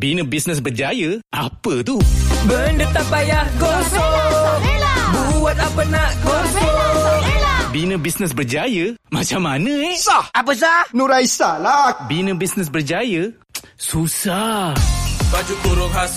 Bina bisnes berjaya? Apa tu? Benda tak payah gosok Buat apa nak gosok Bina bisnes berjaya? Macam mana eh? Sah. Apa sah? Nuraisa lah. Bina bisnes berjaya? Susah. Baju kurung khas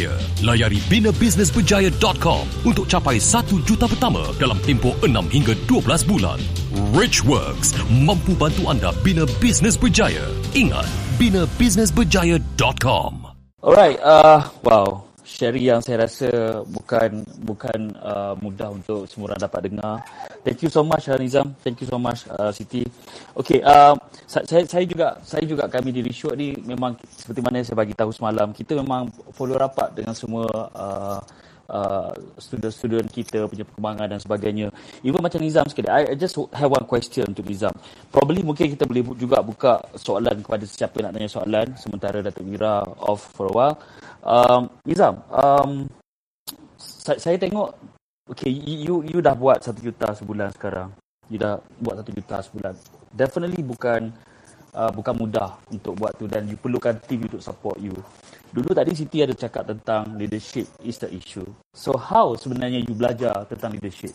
Layari binabusinessberjaya.com untuk capai 1 juta pertama dalam tempoh 6 hingga 12 bulan. Rich Works mampu bantu anda bina bisnes berjaya. Ingat, binabusinessberjaya.com. Alright, uh, wow. Sherry yang saya rasa bukan bukan uh, mudah untuk semua orang dapat dengar. Thank you so much Nizam. Thank you so much uh, Siti. Okay, uh, saya saya juga saya juga kami di Rishoot ni memang seperti mana saya bagi tahu semalam, kita memang follow rapat dengan semua uh, uh, student-student kita punya perkembangan dan sebagainya. Even macam Nizam sikit, I, just have one question untuk Nizam. Probably mungkin kita boleh juga buka soalan kepada sesiapa nak tanya soalan sementara Datuk Mira off for a while. Um, Nizam, um, saya, saya tengok, okay, you you dah buat satu juta sebulan sekarang. You dah buat satu juta sebulan. Definitely bukan uh, bukan mudah untuk buat tu dan you perlukan team untuk support you. Dulu tadi Siti ada cakap tentang leadership is the issue. So how sebenarnya you belajar tentang leadership?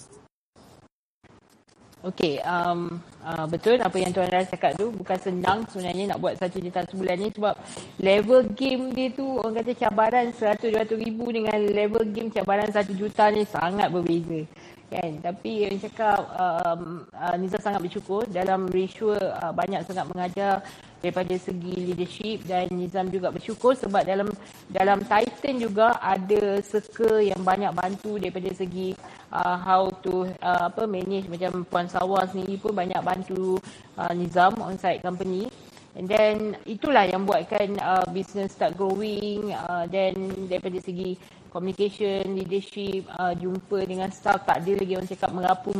Okey, um, uh, betul apa yang Tuan Ras cakap tu bukan senang sebenarnya nak buat satu juta sebulan ni sebab level game dia tu orang kata cabaran 100-200 ribu dengan level game cabaran 1 juta ni sangat berbeza. Kan? Tapi yang cakap um, uh, Nizam sangat bersyukur dalam ratio uh, banyak sangat mengajar daripada segi leadership dan Nizam juga bersyukur sebab dalam dalam Titan juga ada circle yang banyak bantu daripada segi uh, how to uh, apa manage macam Puan Sawa sendiri pun banyak bantu uh, Nizam on site company and then itulah yang buatkan uh, business start growing uh, then daripada segi communication, leadership, uh, jumpa dengan staff tak ada lagi orang cakap merapu,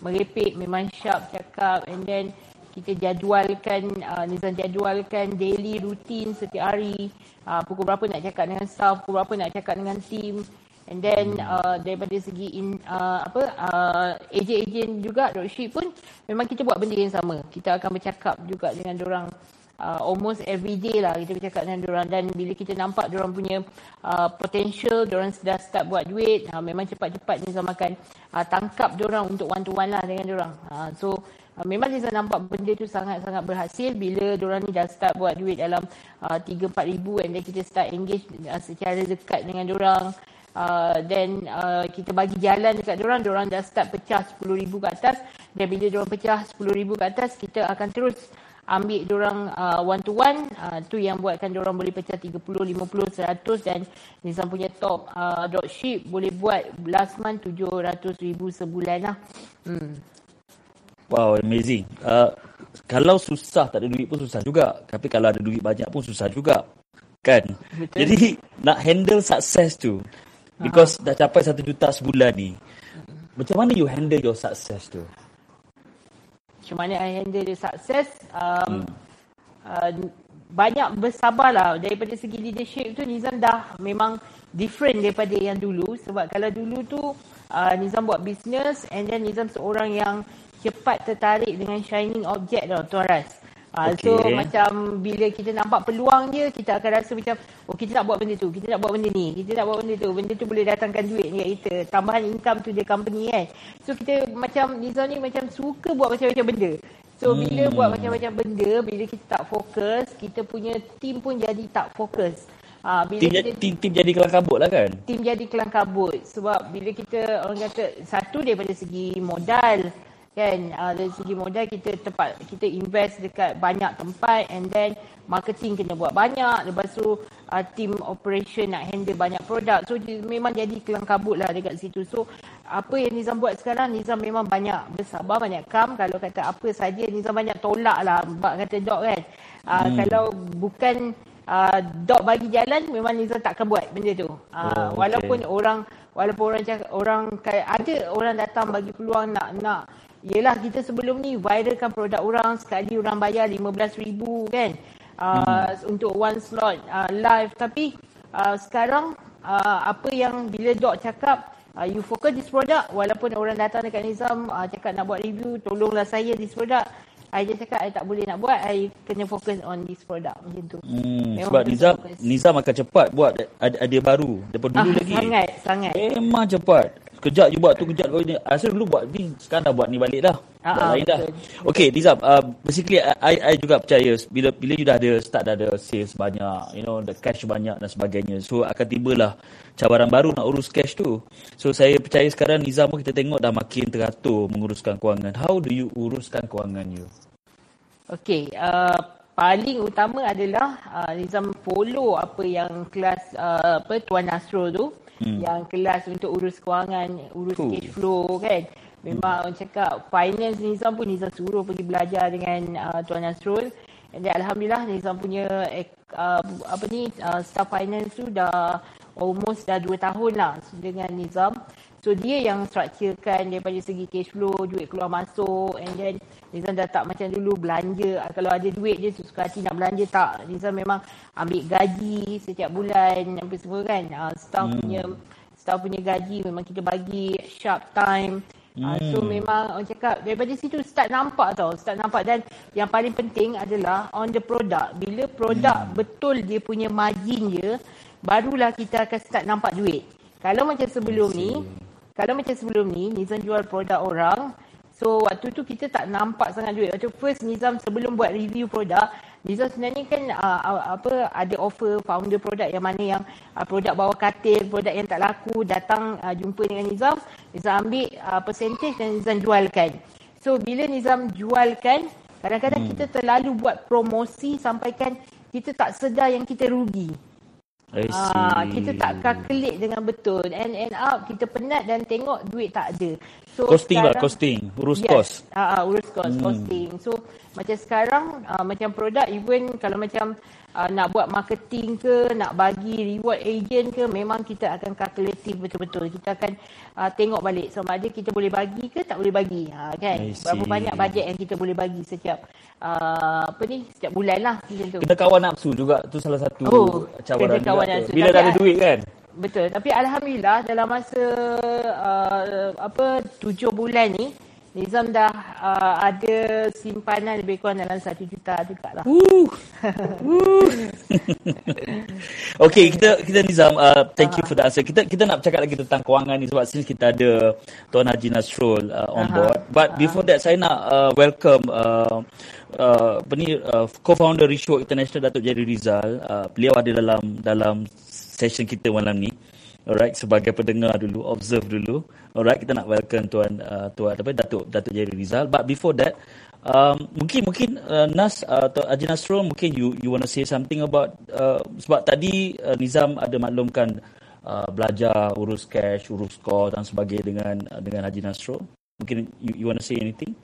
merepek, memang sharp cakap. And then kita jadualkan, uh, Nizam jadualkan daily routine setiap hari. Uh, pukul berapa nak cakap dengan staff, pukul berapa nak cakap dengan team. And then uh, daripada segi in, uh, apa uh, agent-agent juga dropship pun memang kita buat benda yang sama. Kita akan bercakap juga dengan orang uh, almost every day lah kita bercakap dengan orang dan bila kita nampak orang punya uh, potential orang sudah start buat duit uh, memang cepat-cepat Nizam akan uh, tangkap orang untuk one to one lah dengan orang uh, so uh, memang Nizam nampak benda tu sangat-sangat berhasil bila orang ni dah start buat duit dalam uh, 3-4 ribu and then kita start engage uh, secara dekat dengan orang uh, uh, kita bagi jalan dekat orang, orang dah start pecah 10,000 ke atas. Dan bila orang pecah 10,000 ke atas kita akan terus ambil orang uh, one to one. Uh, tu yang buatkan orang boleh pecah 30 50 100 dan Nizam punya top uh, dropship boleh buat last month 700 ribu sebulan lah. Hmm. wow amazing. Uh, kalau susah tak ada duit pun susah juga. Tapi kalau ada duit banyak pun susah juga. Kan? Betul. jadi nak handle sukses tu because uh-huh. dah capai 1 juta sebulan ni macam mana you handle your success tu macam mana I handle the success um, hmm. uh, banyak bersabarlah daripada segi leadership tu Nizam dah memang different daripada yang dulu sebab kalau dulu tu uh, Nizam buat business and then Nizam seorang yang cepat tertarik dengan shining object tau Tuan Ras Okay. So macam bila kita nampak peluang dia, kita akan rasa macam oh kita nak buat benda tu, kita nak buat benda ni, kita nak buat benda tu. Benda tu boleh datangkan duit dekat kita. Tambahan income tu dia company kan. So kita macam Nizam ni macam suka buat macam-macam benda. So hmm. bila buat macam-macam benda, bila kita tak fokus, kita punya team pun jadi tak fokus. Ha, bila tim, kita, tim, tim jadi kelang kabut lah kan? Tim jadi kelang kabut. Sebab bila kita orang kata satu daripada segi modal, kan? Uh, dari segi modal kita tempat kita invest dekat banyak tempat and then marketing kena buat banyak. Lepas tu uh, team operation nak handle banyak produk. So memang jadi kelang kabut lah dekat situ. So apa yang Nizam buat sekarang Nizam memang banyak bersabar banyak kam. Kalau kata apa saja Nizam banyak tolak lah. Bak kata dok kan? Uh, hmm. kalau bukan uh, dok bagi jalan memang Nizam takkan buat benda tu. Uh, Oh, okay. walaupun orang walaupun orang cakap orang ada orang datang bagi peluang nak nak Yelah kita sebelum ni viralkan produk orang sekali orang bayar RM15,000 kan uh, hmm. untuk one slot uh, live tapi uh, sekarang uh, apa yang bila Dok cakap uh, you focus this product walaupun orang datang dekat Nizam uh, cakap nak buat review tolonglah saya this product I just cakap I tak boleh nak buat I kena fokus on this product macam tu Hmm, Memang sebab Nizam fokus. Nizam akan cepat buat ada ada baru daripada dulu ah, lagi. sangat sangat Memang cepat. Kejap je buat tu, kejap buat ni. Asal dulu buat ni, sekarang dah buat ni balik dah. Ah, buat ah, lain dah. Okay, Nizam, uh, basically I, I juga percaya bila bila you dah ada start dah ada sales banyak, you know, the cash banyak dan sebagainya. So akan tibalah cabaran baru nak urus cash tu. So saya percaya sekarang Nizam pun kita tengok dah makin teratur menguruskan kewangan. How do you uruskan kewangan you? Okey, uh, paling utama adalah uh, Nizam follow apa yang kelas uh, apa Tuan Nasrul tu, hmm. yang kelas untuk urus kewangan, urus Oh. cash flow kan. Memang orang cakap finance Nizam pun Nizam suruh pergi belajar dengan uh, Tuan Nasrul. Dan Alhamdulillah Nizam punya ek- uh, apa ni uh, staff finance tu dah almost dah 2 tahun lah dengan Nizam. So dia yang structurekan daripada segi cash flow, duit keluar masuk and then Nizam dah tak macam dulu belanja. Ah, Kalau ada duit dia suka hati nak belanja tak. Nizam memang ambil gaji setiap bulan apa semua kan. Uh, staff hmm. punya staff punya gaji memang kita bagi sharp time. Uh, so memang orang cakap daripada situ start nampak tau, start nampak dan yang paling penting adalah on the product. Bila produk hmm. betul dia punya margin dia, barulah kita akan start nampak duit. Kalau macam sebelum ni, kalau macam sebelum ni Nizam jual produk orang, so waktu tu kita tak nampak sangat duit. Waktu first Nizam sebelum buat review produk, Nizam sebenarnya kan uh, apa ada offer founder produk yang mana yang uh, produk bawah katil, produk yang tak laku datang uh, jumpa dengan Nizam, Nizam ambil uh, percentage dan Nizam jualkan. So bila Nizam jualkan, kadang-kadang hmm. kita terlalu buat promosi sampaikan kita tak sedar yang kita rugi. Ah, kita tak calculate dengan betul. And end up kita penat dan tengok duit tak ada. So Costing lah, sekarang- costing. Urus yes. kos. Ah, ah, urus kos, hmm. costing. So macam sekarang ah, macam produk even kalau macam ah, nak buat marketing ke, nak bagi reward agent ke, memang kita akan kalkulatif betul-betul. Kita akan ah, tengok balik sama ada kita boleh bagi ke tak boleh bagi. Ah, kan? Berapa banyak bajet yang kita boleh bagi setiap ah, apa ni? Setiap bulan lah macam tu. Kawan nafsu juga tu salah satu Oh, cabaran kena kawan juga. Bila dah ada duit kan. Betul. Tapi alhamdulillah dalam masa uh, apa tujuh bulan ni Nizam dah uh, ada simpanan lebih kurang dalam satu juta juga lah. Uh. okay, kita kita Nizam, uh, thank you for the answer. Kita kita nak bercakap lagi tentang kewangan ni sebab since kita ada Tuan Haji Nasrul uh, on board. But before that, saya nak uh, welcome uh, uh, ni, uh, co-founder Risho International Datuk Jerry Rizal. Uh, beliau ada dalam dalam session kita malam ni. Alright, sebagai pendengar dulu, observe dulu. Alright, kita nak welcome tuan uh, tuan apa Datuk Datuk Jerry Rizal. But before that, um, mungkin mungkin uh, Nas uh, atau Haji Nasrul mungkin you you want to say something about uh, sebab tadi uh, Nizam ada maklumkan uh, belajar urus cash, urus kos dan sebagainya dengan uh, dengan Haji Nasrul. Mungkin you, you want to say anything?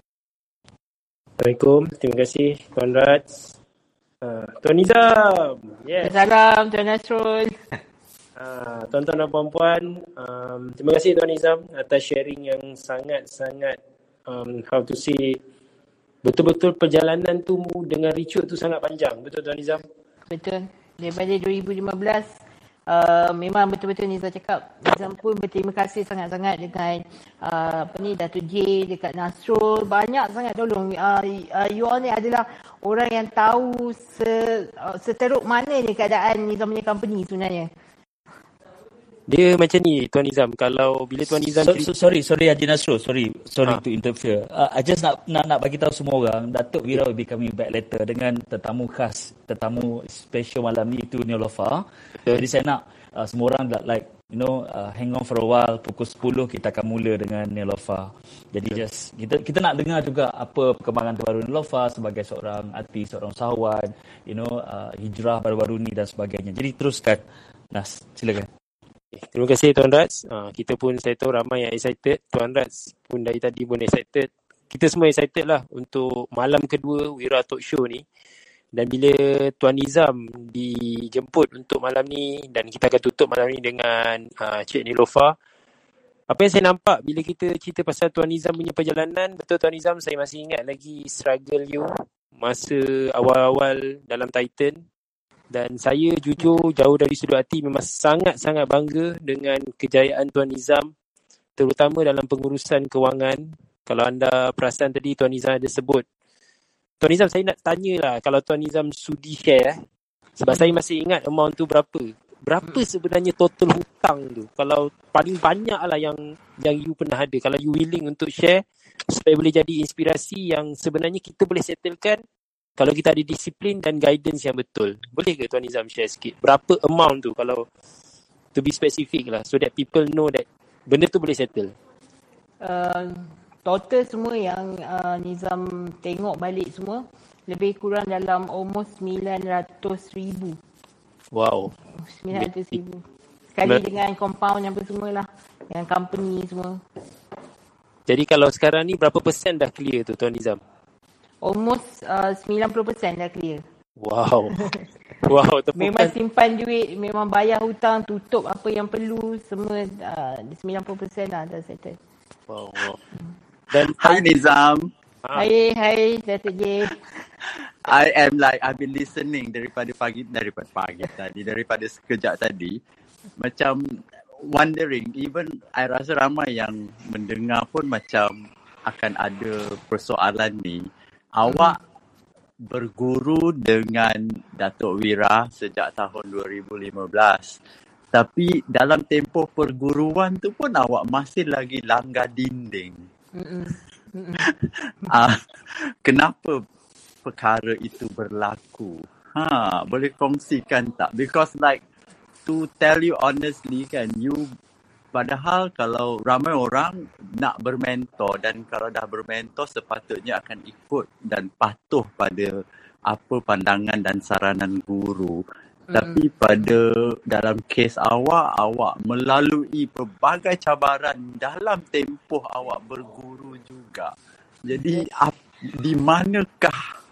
Assalamualaikum. Terima kasih Tuan Rats. Uh, Tuan Nizam. Yes. Salam Tuan Nasrul. Uh, tuan-tuan dan puan-puan, um, terima kasih Tuan Nizam atas sharing yang sangat-sangat um, how to say betul-betul perjalanan tu dengan Richard tu sangat panjang. Betul Tuan Nizam? Betul. Daripada 2015 uh, memang betul-betul Nizam cakap Nizam pun berterima kasih sangat-sangat dengan uh, apa ni Datuk J dekat Nasrul banyak sangat tolong uh, uh, you all ni adalah orang yang tahu se, uh, seteruk mana ni keadaan Nizam punya company sebenarnya. Dia macam ni Tuan Nizam. Kalau bila Tuan Nizam So, so, sorry, sorry Haji Nasrul. Sorry, sorry Ha. to interfere. Uh, I just nak nak nak bagi tahu semua orang, Datuk Wira will be coming back later dengan tetamu khas, tetamu special malam ni itu Neolofa. Jadi saya nak uh, semua orang like, like you know uh, hang on for a while pukul 10 kita akan mula dengan Neolofa. Jadi just kita kita nak dengar juga apa perkembangan terbaru Neolofa sebagai seorang artis, seorang usahawan, you know uh, hijrah baru-baru ni dan sebagainya. Jadi teruskan. Nas, silakan. Eh, Terima kasih Tuan Rats. Uh, kita pun saya tahu ramai yang excited. Tuan Rats pun dari tadi pun excited. Kita semua excited lah untuk malam kedua Wira Talk Show ni. Dan bila Tuan Nizam dijemput untuk malam ni dan kita akan tutup malam ni dengan uh, Cik Nilofa. Apa yang saya nampak bila kita cerita pasal Tuan Nizam punya perjalanan, betul Tuan Nizam saya masih ingat lagi struggle you masa awal-awal dalam Titan. Dan saya jujur jauh dari sudut hati memang sangat-sangat bangga dengan kejayaan Tuan Nizam terutama dalam pengurusan kewangan. Kalau anda perasan tadi Tuan Nizam ada sebut Tuan Nizam saya nak tanya lah kalau Tuan Nizam sudi share. Sebab saya masih ingat amount tu berapa. Berapa sebenarnya total hutang tu? Kalau paling banyak lah yang yang you pernah ada. Kalau you willing untuk share supaya boleh jadi inspirasi yang sebenarnya kita boleh settlekan kalau kita ada disiplin dan guidance yang betul. Boleh ke Tuan Nizam share sikit? Berapa amount tu kalau to be specific lah so that people know that benda tu boleh settle? Uh, total semua yang uh, Nizam tengok balik semua lebih kurang dalam almost 900 ribu. Wow. 900 ribu. Sekali Ber- dengan compound yang apa semua lah. Yang company semua. Jadi kalau sekarang ni berapa persen dah clear tu Tuan Nizam? Almost uh, 90% dah clear. Wow. wow, Memang simpan duit, memang bayar hutang, tutup apa yang perlu, semua uh, 90% lah dah settle. Wow, wow. Dan Hi Nizam. Ah. Hai, hai, Datuk J. I am like I've been listening daripada pagi daripada pagi tadi daripada sekejap tadi macam wondering even I rasa ramai yang mendengar pun macam akan ada persoalan ni awak berguru dengan Datuk Wira sejak tahun 2015 tapi dalam tempoh perguruan tu pun awak masih lagi langgar dinding Mm-mm. Mm-mm. Ah, kenapa perkara itu berlaku? Ha, boleh kongsikan tak? Because like to tell you honestly kan, you padahal kalau ramai orang nak bermentor dan kalau dah bermentor sepatutnya akan ikut dan patuh pada apa pandangan dan saranan guru. Tapi pada dalam kes awak, awak melalui pelbagai cabaran dalam tempoh awak berguru juga. Jadi ap, di manakah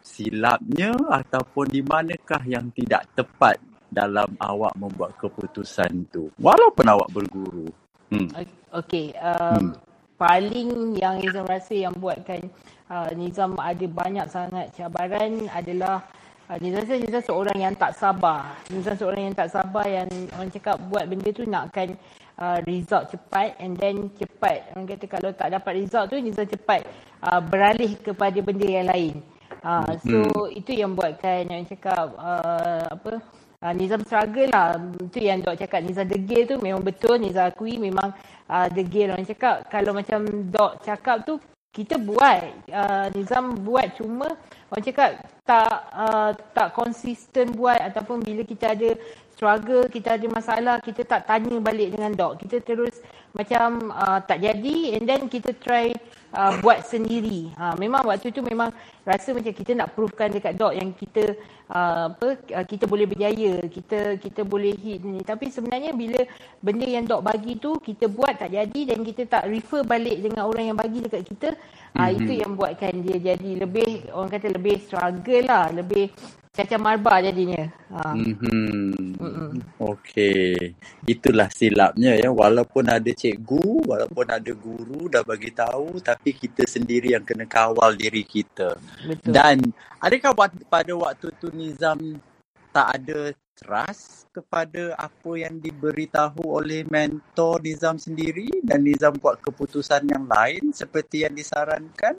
silapnya ataupun di manakah yang tidak tepat dalam awak membuat keputusan tu walaupun awak berguru. Hmm. Okey, um, paling yang Nizam rasa yang buatkan uh, Nizam ada banyak sangat cabaran adalah uh, Nizam rasa Nizam seorang yang tak sabar. Nizam seorang yang tak sabar yang orang cakap buat benda tu nakkan uh, result cepat and then cepat. Orang kata kalau tak dapat result tu Nizam cepat uh, beralih kepada benda yang lain. Uh, so Hmm. itu yang buatkan orang cakap uh, apa Uh, Nizam struggle lah. Itu yang Dok cakap Nizam degil tu memang betul. Nizam akui memang uh, degil orang cakap. Kalau macam Dok cakap tu kita buat. Uh, Nizam buat cuma orang cakap tak uh, tak konsisten buat ataupun bila kita ada struggle, kita ada masalah, kita tak tanya balik dengan Dok. Kita terus macam uh, tak jadi and then kita try uh, buat sendiri. Ha, memang waktu tu memang rasa macam kita nak provekan dekat Dok yang kita uh, apa uh, kita boleh berjaya, kita kita boleh hit ni. Tapi sebenarnya bila benda yang Dok bagi tu kita buat tak jadi dan kita tak refer balik dengan orang yang bagi dekat kita, uh, Mhm. itu yang buatkan dia jadi lebih orang kata lebih struggle lah, lebih cacar marba jadinya. Ha. Hmm. Okey. Itulah silapnya ya. Walaupun ada cikgu, walaupun ada guru dah bagi tahu tapi kita sendiri yang kena kawal diri kita. Betul. Dan adakah pada waktu tu Nizam tak ada trust kepada apa yang diberitahu oleh mentor Nizam sendiri dan Nizam buat keputusan yang lain seperti yang disarankan?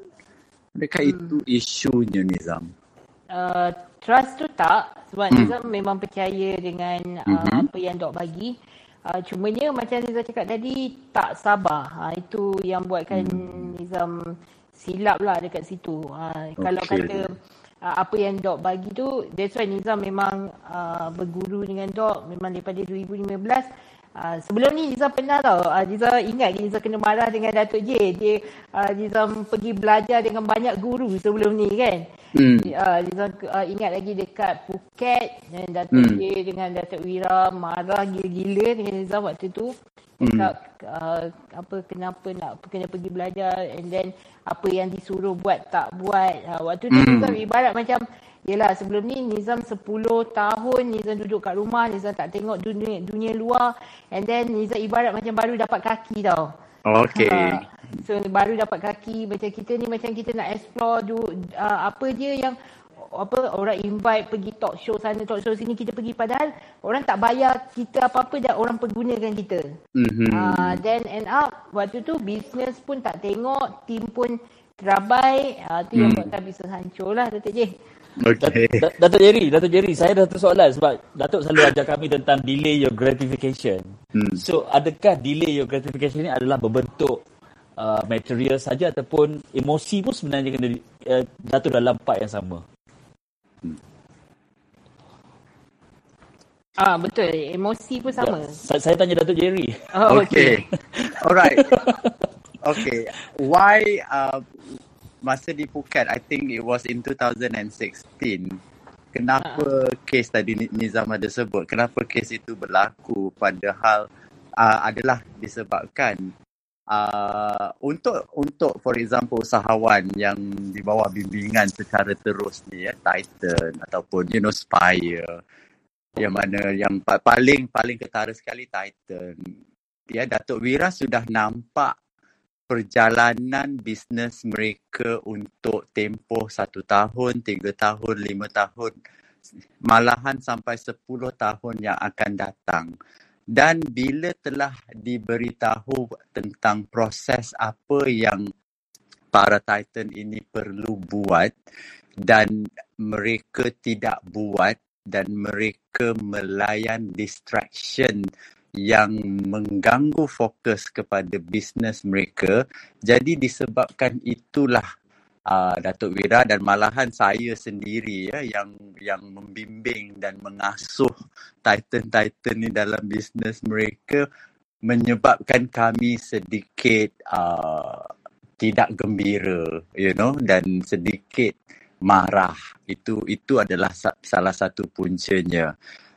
Adakah Hmm. itu isunya Nizam? uh, trust tu tak sebab Hmm. Nizam memang percaya dengan uh, Mhm. apa yang Dok bagi. Uh, cumanya macam Nizam cakap tadi tak sabar. Uh, itu yang buatkan Hmm. Nizam silap lah dekat situ. Uh, Kalau Okey. kata uh, apa yang Dok bagi tu, that's why Nizam memang uh, berguru dengan Dok memang daripada 2015. Uh, sebelum ni Nizam pernah tau, uh, Nizam ingat Nizam kena marah dengan Datuk J. Dia, uh, Nizam pergi belajar dengan banyak guru sebelum ni kan. Hmm. Uh, Nizam uh, ingat lagi dekat Phuket dan Datuk Hmm. J dengan Datuk Wira marah gila-gila dengan Nizam waktu tu. Hmm. Cakap uh, apa kenapa nak kena pergi belajar and then apa yang disuruh buat tak buat. Uh, waktu tu Hmm. Nizam ibarat macam Yelah sebelum ni Nizam 10 tahun Nizam duduk kat rumah Nizam tak tengok dunia dunia luar and then Nizam ibarat macam baru dapat kaki tau. Okay. Ha, so baru dapat kaki macam kita ni macam kita nak explore du, uh, apa je yang apa orang invite pergi talk show sana talk show sini kita pergi padahal orang tak bayar kita apa-apa dan orang pergunakan kita. Mm-hmm. Uh, then end up waktu tu business pun tak tengok, team pun terabai, uh, tu yang Hmm. buatkan business hancur lah Datuk J. Okay. Dat- Datuk Jerry, Datuk Jerry, saya ada satu soalan sebab Datuk selalu ajar kami tentang delay your gratification. Hmm. So, adakah delay your gratification ni adalah berbentuk uh, material saja ataupun emosi pun sebenarnya kena uh, jatuh dalam part yang sama? Ah betul, emosi pun sama. Ya, saya, saya tanya Datuk Jerry. Oh, Okay. Alright. Okay. Why uh, masa di Phuket, I think it was in 2016. Kenapa kes tadi Ni- Nizam ada sebut, kenapa kes itu berlaku? Padahal uh, adalah disebabkan uh, untuk untuk for example usahawan yang di bawah bimbingan secara terus ni ya Titan ataupun you know Spire yang mana yang pa- paling paling ketara sekali Titan ya Datuk Wira sudah nampak perjalanan bisnes mereka untuk tempoh satu tahun, tiga tahun, lima tahun, malahan sampai sepuluh tahun yang akan datang. Dan bila telah diberitahu tentang proses apa yang para Titan ini perlu buat dan mereka tidak buat dan mereka melayan distraction yang mengganggu fokus kepada bisnes mereka. Jadi disebabkan itulah uh, Datuk Wira dan malahan saya sendiri ya yang yang membimbing dan mengasuh Titan-Titan ni dalam bisnes mereka menyebabkan kami sedikit uh, tidak gembira you know dan sedikit marah. Itu itu adalah sa- salah satu puncanya.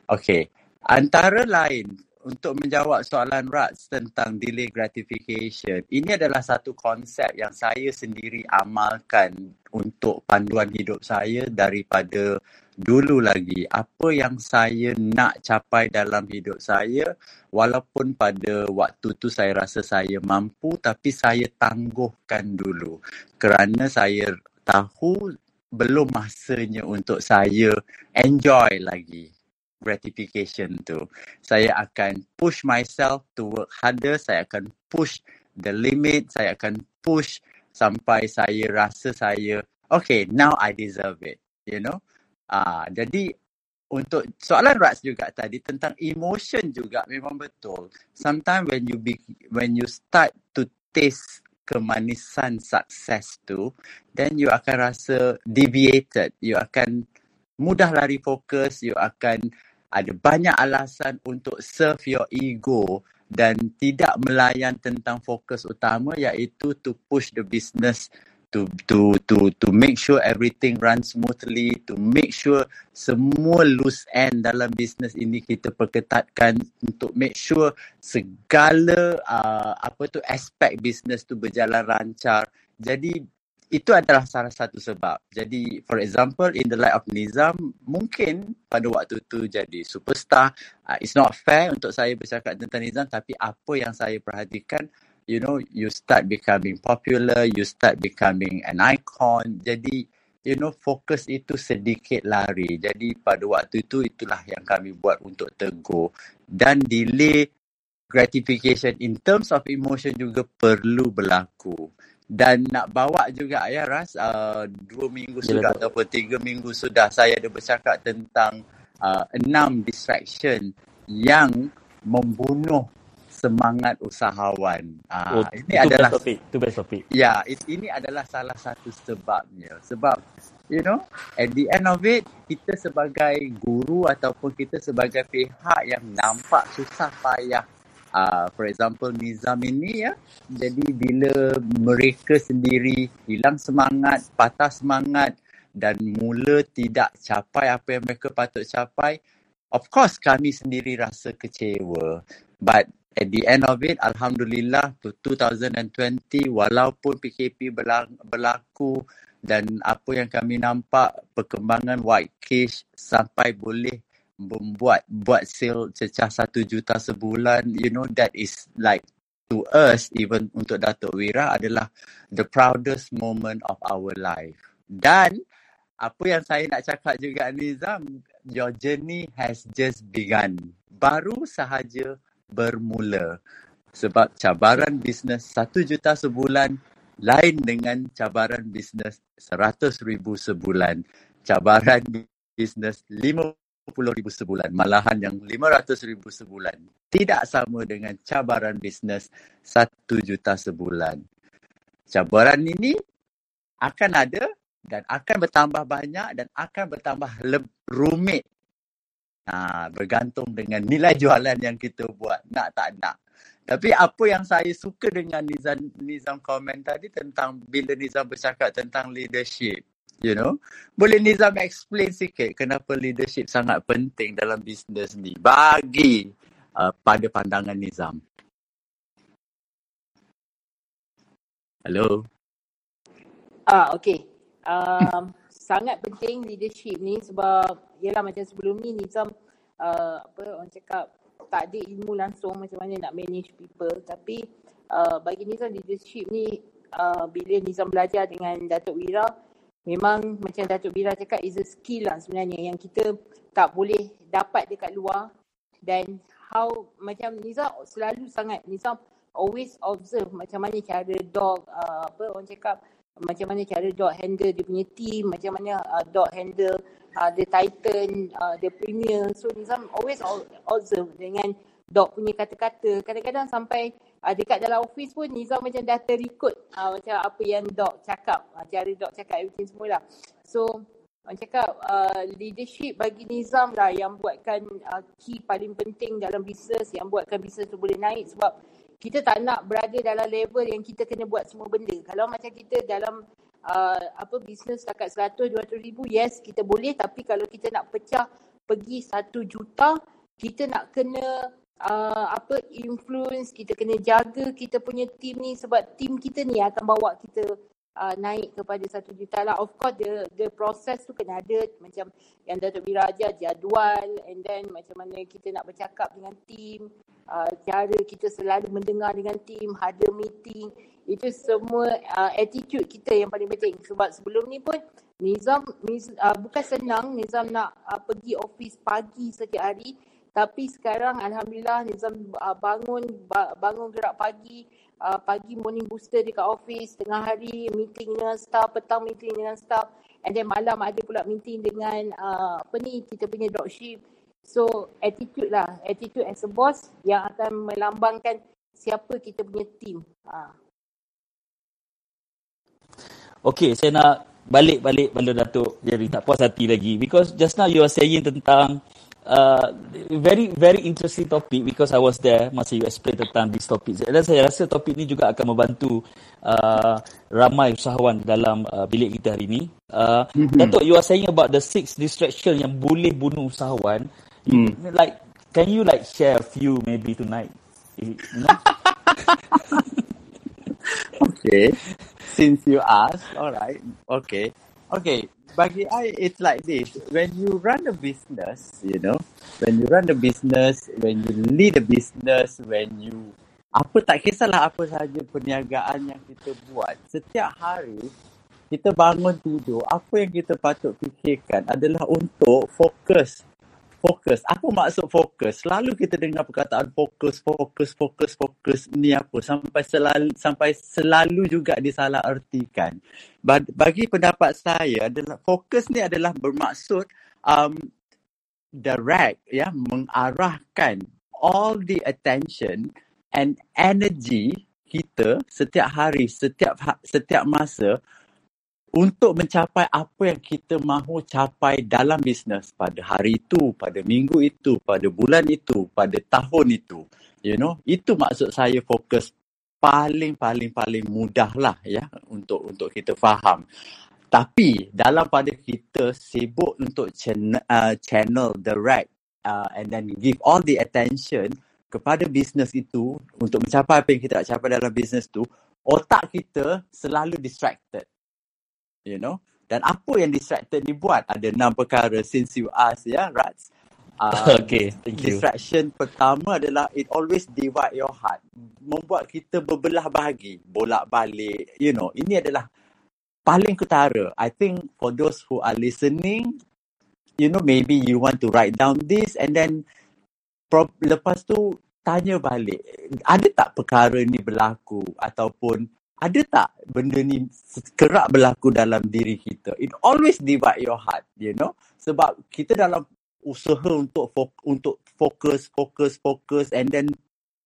Okey. Antara lain untuk menjawab soalan Rats tentang delay gratification, ini adalah satu konsep yang saya sendiri amalkan untuk panduan hidup saya daripada dulu lagi. Apa yang saya nak capai dalam hidup saya, walaupun pada waktu tu saya rasa saya mampu, tapi saya tangguhkan dulu. Kerana saya tahu belum masanya untuk saya enjoy lagi gratification tu. Saya akan push myself to work harder, saya akan push the limit, saya akan push sampai saya rasa saya okay, now I deserve it, you know. Ah, jadi untuk soalan Rats juga tadi tentang emotion juga memang betul. Sometimes when you be, when you start to taste kemanisan sukses tu, then you akan rasa deviated. You akan mudah lari fokus, you akan ada banyak alasan untuk serve your ego dan tidak melayan tentang fokus utama iaitu to push the business to to to to make sure everything runs smoothly to make sure semua loose end dalam bisnes ini kita perketatkan untuk make sure segala uh, apa tu aspek bisnes tu berjalan lancar. Jadi itu adalah salah satu sebab. Jadi, for example, in the light of Nizam, mungkin pada waktu tu jadi superstar. Uh, it's not fair untuk saya bercakap tentang Nizam, tapi apa yang saya perhatikan, you know, you start becoming popular, you start becoming an icon. Jadi, you know, fokus itu sedikit lari. Jadi, pada waktu itu, itulah yang kami buat untuk tegur. Dan delay gratification in terms of emotion juga perlu berlaku dan nak bawa juga ya Ras uh, dua minggu Ya, sudah Datuk. ataupun tiga minggu sudah saya ada bercakap tentang uh, enam distraction yang membunuh semangat usahawan. Uh, Oh, ini itu adalah best topik. Itu best topik. Ya, it, ini adalah salah satu sebabnya. Sebab, you know, at the end of it, kita sebagai guru ataupun kita sebagai pihak yang nampak susah payah Uh, for example Nizam ini ya. Jadi bila mereka sendiri hilang semangat patah semangat dan mula tidak capai apa yang mereka patut capai of course kami sendiri rasa kecewa. But at the end of it alhamdulillah to 2020 walaupun PKP berlaku, dan apa yang kami nampak perkembangan White Cage sampai boleh membuat buat sale cecah satu juta sebulan you know that is like to us even untuk Datuk Wira adalah the proudest moment of our life. Dan apa yang saya nak cakap juga Nizam your journey has just begun. Baru sahaja bermula. Sebab cabaran bisnes satu juta sebulan lain dengan cabaran bisnes seratus ribu sebulan. Cabaran bisnes lima puluh ribu sebulan, malahan yang lima ratus ribu sebulan. Tidak sama dengan cabaran bisnes satu juta sebulan. Cabaran ini akan ada dan akan bertambah banyak dan akan bertambah rumit. Ha, bergantung dengan nilai jualan yang kita buat. Nak tak nak. Tapi apa yang saya suka dengan Nizam, Nizam komen tadi tentang bila Nizam bercakap tentang leadership you know. Boleh Nizam explain sikit kenapa leadership sangat penting dalam bisnes ni bagi uh, pada pandangan Nizam. Hello. Ah, okay. Um, sangat penting leadership ni sebab ialah macam sebelum ni Nizam uh, apa orang cakap tak ada ilmu langsung macam mana nak manage people tapi uh, bagi Nizam leadership ni uh, bila Nizam belajar dengan Datuk Wira memang macam Datuk Bira cakap is a skill lah sebenarnya yang kita tak boleh dapat dekat luar. Dan how macam Nizam selalu sangat Nizam always observe macam mana cara dog uh, apa orang cakap macam mana cara dog handle dia punya team macam mana uh, dog handle uh, the titan uh, the premier. So Nizam always observe dengan dog punya kata-kata. Kadang-kadang sampai uh, dekat dalam office pun Nizam macam dah terikut uh, macam apa yang dog cakap, uh, cara dog cakap everything semua lah. So, orang cakap uh, leadership bagi Nizam lah yang buatkan uh, key paling penting dalam bisnes, yang buatkan bisnes tu boleh naik sebab kita tak nak berada dalam level yang kita kena buat semua benda. Kalau macam kita dalam uh, apa bisnes setakat 100 200 ribu, yes kita boleh tapi kalau kita nak pecah pergi 1 juta, kita nak kena uh, apa influence kita kena jaga kita punya team ni sebab team kita ni akan bawa kita uh, naik kepada satu juta lah. Of course the the process tu kena ada macam yang Datuk Bira ajar jadual and then macam mana kita nak bercakap dengan team, uh, cara kita selalu mendengar dengan team, ada meeting. Itu semua uh, attitude kita yang paling penting sebab sebelum ni pun Nizam, Nizam uh, bukan senang Nizam nak uh, pergi office pagi setiap hari tapi sekarang Alhamdulillah Nizam uh, bangun bangun gerak pagi, uh, pagi morning booster dekat office, tengah hari meeting dengan staff, petang meeting dengan staff and then malam ada pula meeting dengan uh, apa ni kita punya dropship. So attitude lah, attitude as a boss yang akan melambangkan siapa kita punya team. Ha. Okay, saya nak balik-balik pada Datuk Jerry. Tak puas hati lagi. Because just now you are saying tentang uh, very very interesting topic because I was there masa you explain tentang this topic. Dan saya rasa topik ni juga akan membantu uh, ramai usahawan dalam uh, bilik kita hari ini. Uh, mm-hmm. Datuk, you are saying about the six distraction yang boleh bunuh usahawan. Mm. Like, can you like share a few maybe tonight? You know? okay. Since you asked, all right. Okay. Okay bagi I it's like this. When you run a business you know when you run a business when you lead a business when you apa tak kisahlah apa sahaja perniagaan yang kita buat setiap hari kita bangun tidur apa yang kita patut fikirkan adalah untuk fokus fokus. Apa maksud fokus? Selalu kita dengar perkataan fokus, fokus, fokus, fokus ni apa sampai selalu sampai selalu juga disalah artikan. Bagi pendapat saya adalah fokus ni adalah bermaksud um, direct ya mengarahkan all the attention and energy kita setiap hari setiap ha, setiap masa untuk mencapai apa yang kita mahu capai dalam bisnes pada hari itu, pada minggu itu, pada bulan itu, pada tahun itu. You know, itu maksud saya fokus paling paling paling mudah lah ya untuk untuk kita faham. Tapi dalam pada kita sibuk untuk channel, uh, channel direct uh, and then give all the attention kepada bisnes itu untuk mencapai apa yang kita nak capai dalam bisnes itu, otak kita selalu distracted you know. Dan apa yang distracted ni buat? Ada enam perkara since you ask ya, Rats. Uh, Okay, thank you. distraction pertama adalah it always divide your heart. Membuat kita berbelah bahagi, bolak-balik, you know. Ini adalah paling ketara. I think for those who are listening, you know, maybe you want to write down this and then pro- lepas tu tanya balik, ada tak perkara ni berlaku ataupun ada tak benda ni kerap berlaku dalam diri kita? It always divide your heart, you know. Sebab kita dalam usaha untuk fo- untuk fokus, fokus, fokus and then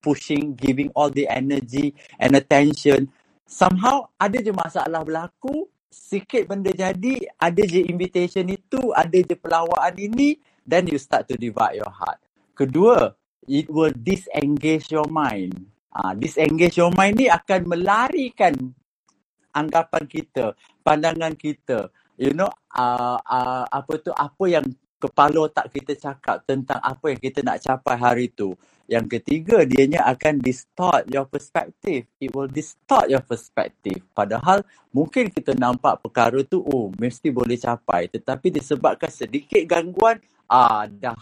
pushing, giving all the energy and attention. Somehow ada je masalah berlaku, sikit benda jadi, ada je invitation itu, ada je pelawaan ini, then you start to divide your heart. Kedua, it will disengage your mind. Ah, disengage your mind ni akan melarikan anggapan kita, pandangan kita. You know, uh, uh, apa tu, apa yang kepala otak kita cakap tentang apa yang kita nak capai hari tu. Yang ketiga, dianya akan distort your perspective. It will distort your perspective. Padahal mungkin kita nampak perkara tu, oh, mesti boleh capai. Tetapi disebabkan sedikit gangguan, ah, dah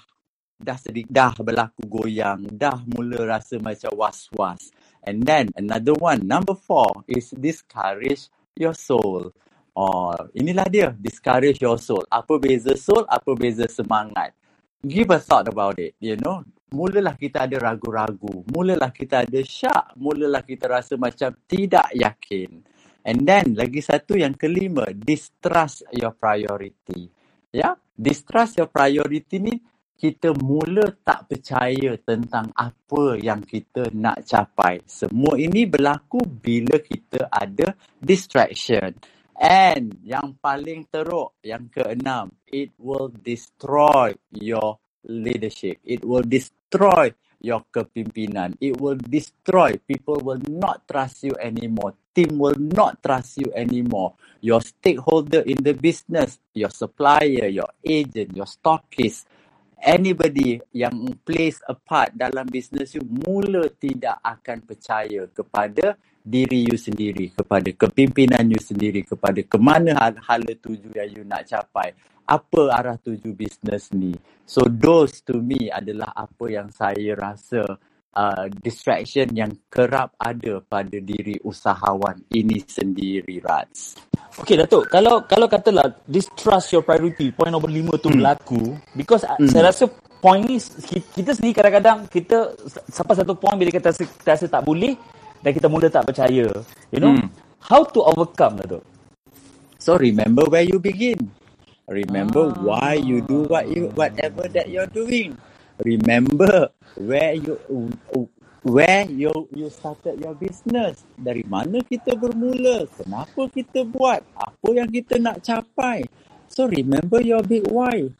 dah sedikit dah berlaku goyang, dah mula rasa macam was-was. And then another one, number four is discourage your soul. Oh, inilah dia, discourage your soul. Apa beza soul, apa beza semangat. Give a thought about it, you know. Mulalah kita ada ragu-ragu, mulalah kita ada syak, mulalah kita rasa macam tidak yakin. And then lagi satu yang kelima, distrust your priority. Ya, distrust your priority ni kita mula tak percaya tentang apa yang kita nak capai. Semua ini berlaku bila kita ada distraction. And yang paling teruk, yang keenam, it will destroy your leadership. It will destroy your kepimpinan. It will destroy. People will not trust you anymore. Team will not trust you anymore. Your stakeholder in the business, your supplier, your agent, your stockist, anybody yang plays a part dalam bisnes you mula tidak akan percaya kepada diri you sendiri, kepada kepimpinan you sendiri, kepada ke mana hal- hala tuju yang you nak capai. Apa arah tuju bisnes ni. So those to me adalah apa yang saya rasa uh, distraction yang kerap ada pada diri usahawan ini sendiri, Rats. Okay Datuk, kalau kalau katalah distrust your priority, point nombor lima tu Hmm. berlaku, because Hmm. saya rasa point ni ki- kita sendiri kadang-kadang kita sampai satu point bila kita rasa, kita rasa tak boleh dan kita mula tak percaya. You know, Hmm. how to overcome Datuk? So remember where you begin. Remember Ah. why you do what you whatever that you're doing. Remember where you where you you started your business. Dari mana kita bermula? Kenapa kita buat? Apa yang kita nak capai? So remember your big why.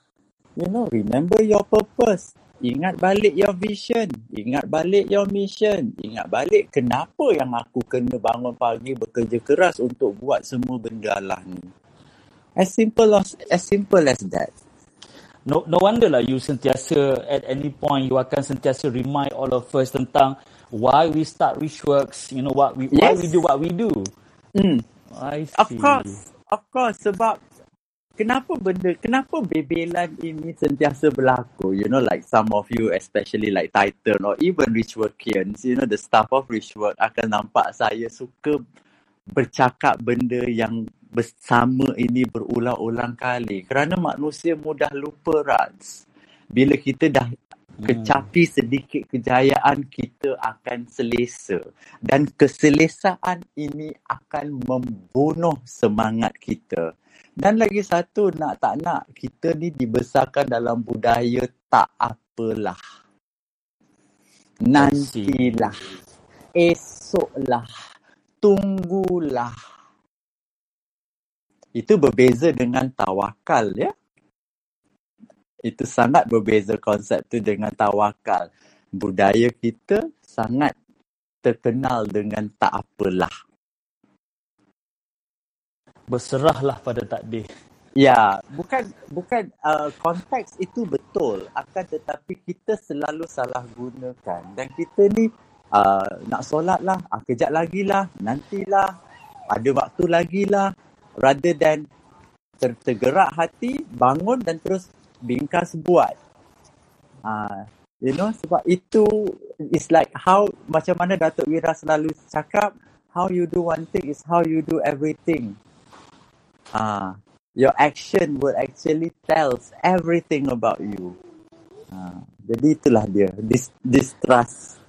You know, remember your purpose. Ingat balik your vision. Ingat balik your mission. Ingat balik kenapa yang aku kena bangun pagi bekerja keras untuk buat semua benda lah ni. As simple as as simple as that. No no wonder lah you sentiasa at any point you akan sentiasa remind all of us tentang why we start Richworks, you know what we why Yes. we do what we do. Hmm. I see. Of course. Of course sebab kenapa benda kenapa bebelan ini sentiasa berlaku you know like some of you especially like Titan or even Richworkians you know the staff of Richwork akan nampak saya suka bercakap benda yang bersama ini berulang-ulang kali. Kerana manusia mudah lupa Rats. Bila kita dah kecapi sedikit kejayaan kita akan selesa. Dan keselesaan ini akan membunuh semangat kita. Dan lagi satu nak tak nak kita ni dibesarkan dalam budaya tak apalah. Nantilah. Esoklah tunggulah itu berbeza dengan tawakal ya itu sangat berbeza konsep tu dengan tawakal. Budaya kita sangat terkenal dengan tak apalah. Berserahlah pada takdir. Ya, bukan bukan uh, konteks itu betul. Akan tetapi kita selalu salah gunakan dan kita ni uh, nak solat lah, ah, kejap lagi lah, nantilah, ada waktu lagi lah. rather than ter- tergerak hati, bangun dan terus bingkas buat. Ah, you know, sebab itu is like how macam mana Datuk Wira selalu cakap, how you do one thing is how you do everything. Ah, your action will actually tells everything about you. Ah, jadi itulah dia, this distrust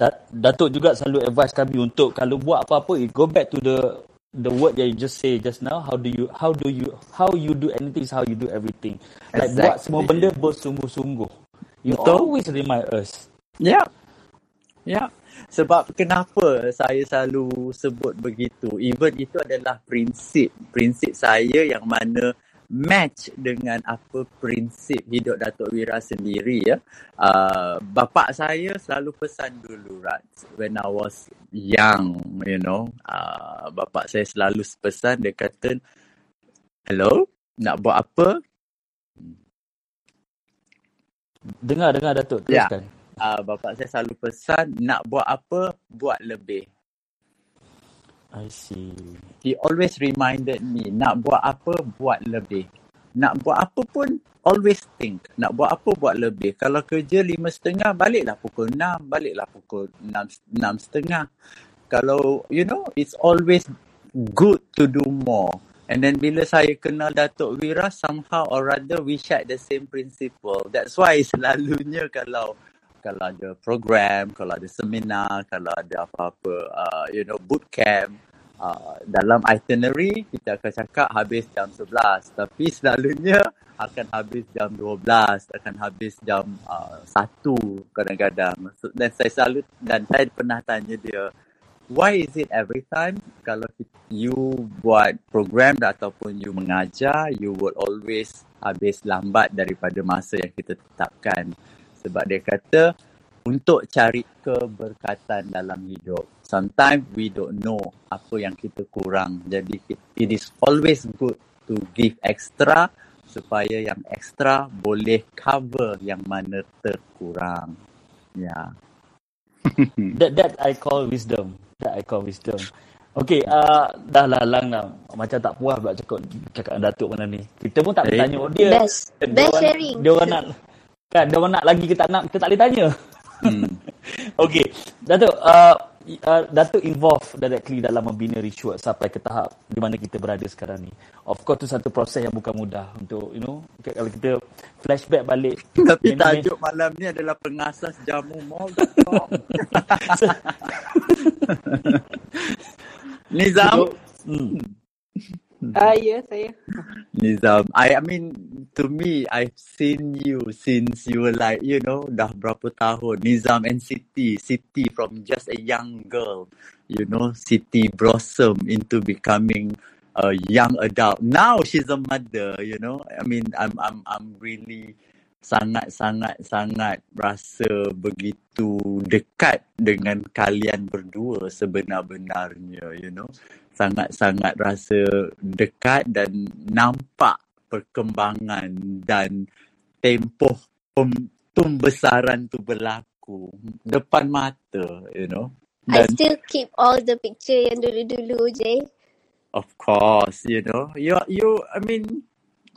Dat- Datuk juga selalu advise kami untuk kalau buat apa-apa, go back to the the word that you just say just now. How do you how do you how you do anything is how you do everything. Like buat semua Exactly. benda bersungguh-sungguh. You Betul. always remind us. Ya. Ya. Sebab kenapa saya selalu sebut begitu? Even itu adalah prinsip. Prinsip saya yang mana match dengan apa prinsip hidup Datuk Wira sendiri ya. Uh, bapa saya selalu pesan dulu Raj when I was young, you know. Uh, bapa saya selalu pesan dia kata, "Hello, nak buat apa? Dengar dengar Datuk Ya. teruskan. Uh, bapa saya selalu pesan nak buat apa, buat lebih." I see. he always reminded me nak buat apa buat lebih. Nak buat apa pun always think nak buat apa buat lebih. Kalau kerja lima setengah baliklah pukul enam baliklah pukul enam enam setengah. Kalau you know it's always good to do more. And then bila saya kenal Datuk Wira somehow or rather we share the same principle. That's why selalunya kalau kalau ada program, kalau ada seminar, kalau ada apa-apa, uh, you know, boot camp, uh, dalam itinerary kita akan cakap habis jam 11. Tapi selalunya akan habis jam 12, akan habis jam uh, 1 kadang-kadang. So, dan saya selalu, dan saya pernah tanya dia, why is it every time kalau you buat program ataupun you mengajar, you will always habis lambat daripada masa yang kita tetapkan. Sebab dia kata untuk cari keberkatan dalam hidup. Sometimes we don't know apa yang kita kurang. Jadi it is always good to give extra supaya yang extra boleh cover yang mana terkurang. Ya. That that I call wisdom. That I call wisdom. Okay, uh, dah lalang dah. Macam tak puas pula cakap, cakap Datuk mana ni. Kita pun tak Eh. tanya dia. Best. dia Best orang, sharing. Dia orang nak, kan, dia orang nak lagi kita tak nak, kita tak boleh tanya. Hmm. okay, Datuk, uh, uh, Datuk involve directly dalam membina Ritual sampai ke tahap di mana kita berada sekarang ni. Of course, tu satu proses yang bukan mudah untuk, you know, kalau kita flashback balik. Tapi tajuk malam ni adalah pengasas jamu mall.com. Nizam. Hmm. Ah, ya, saya. Nizam, I, I mean, to me, I've seen you since you were like, you know, dah berapa tahun. Nizam and Siti. Siti from just a young girl, you know, Siti blossom into becoming a young adult. Now she's a mother, you know. I mean, I'm, I'm, I'm really sangat, sangat, sangat rasa begitu dekat dengan kalian berdua sebenar-benarnya, you know sangat-sangat rasa dekat dan nampak perkembangan dan tempoh pem- pembesaran tu berlaku depan mata, you know. I Dan still keep all the picture yang dulu-dulu je. of course, you know, you you I mean,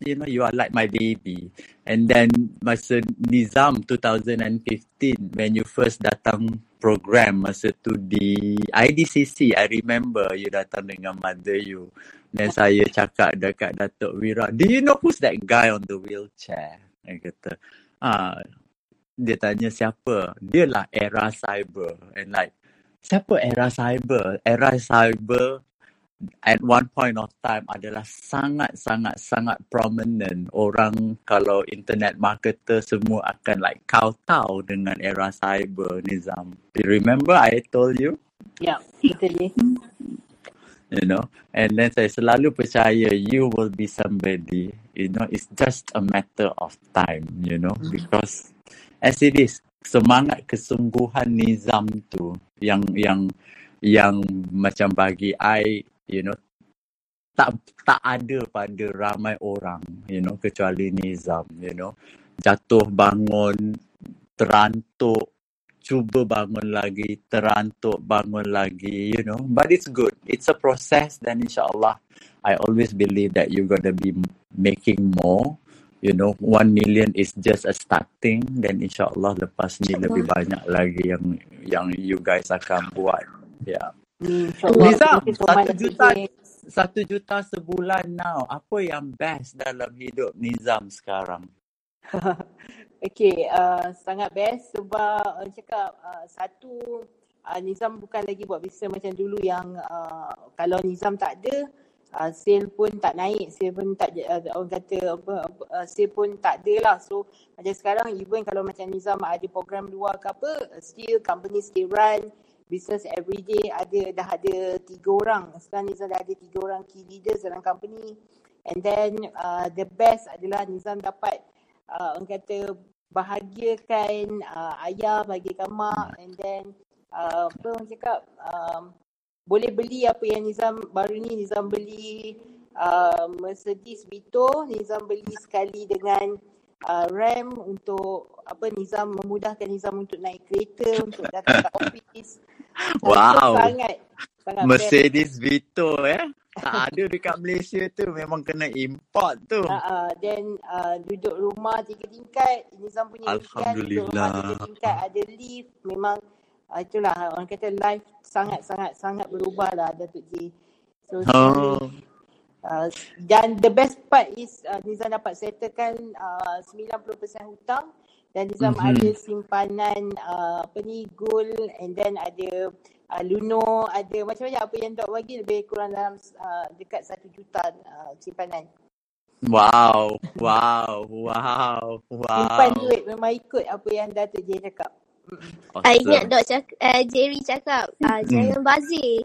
you know, you are like my baby. And then masa Nizam 2015 when you first datang program masa tu di IDCC, I remember you datang dengan mother you. Dan saya cakap dekat Datuk Wira, do you know who's that guy on the wheelchair? Dia kata, ah, dia tanya siapa? Dia lah era cyber. And like, siapa era cyber? Era cyber at one point of time adalah sangat-sangat-sangat prominent. Orang kalau internet marketer semua akan like kau-tahu dengan era cyber Nizam. You remember I told you? Betul je. You know? And then saya selalu percaya you will be somebody. You know, it's just a matter of time, you know, because as it is, semangat kesungguhan Nizam tu yang yang yang macam bagi I, you know, tak tak ada pada ramai orang, you know, kecuali Nizam, you know. Jatuh bangun, terantuk, cuba bangun lagi, terantuk bangun lagi, you know. But it's good. It's a process dan insyaAllah, I always believe that you're gonna be making more. You know, one million is just a starting. Then insyaAllah lepas ni lebih banyak lagi yang yang you guys akan buat. Yeah. Nizam, much, satu juta satu juta sebulan now. Apa yang best dalam hidup Nizam sekarang? Okay, uh, sangat best sebab orang cakap uh, satu uh, Nizam bukan lagi buat bisnes macam dulu yang uh, kalau Nizam tak ada uh, sale pun tak naik, sale pun tak uh, orang kata apa, apa uh, sale pun tak ada lah. So macam sekarang even kalau macam Nizam ada program luar ke apa, still company still run, business everyday ada dah ada tiga orang. Sekarang Nizam dah ada tiga orang key leaders dalam company. And then uh, the best adalah Nizam dapat uh, orang kata bahagiakan uh, ayah, bahagiakan mak and then uh, apa orang cakap um, boleh beli apa yang Nizam baru ni Nizam beli uh, Mercedes Vito, Nizam beli sekali dengan uh, RAM untuk apa Nizam memudahkan Nizam untuk naik kereta, untuk datang ke office. Wow. sangat sangat best. Mercedes Vito eh. Tak ada dekat Malaysia tu. Memang kena import tu. Uh, uh, then uh, duduk rumah tiga tingkat, Nizam punya impian duduk rumah tiga Alhamdulillah. tingkat, ada lift, memang uh, itulah orang kata life sangat-sangat sangat berubah lah Datuk J. So Oh. uh, dan the best part is uh, Nizam dapat settlekan uh, 90% hutang dan Nizam Mhm. ada simpanan uh, apa ni gold and then ada uh, luno ada macam-macam apa yang Dok bagi lebih kurang dalam uh, dekat satu juta uh, simpanan. Wow. Wow. Wow. Simpan Wow. duit memang ikut apa yang Datuk J cakap. I ingat Awesome. Dok cak, uh, Jerry cakap, uh, Hmm. jangan bazir.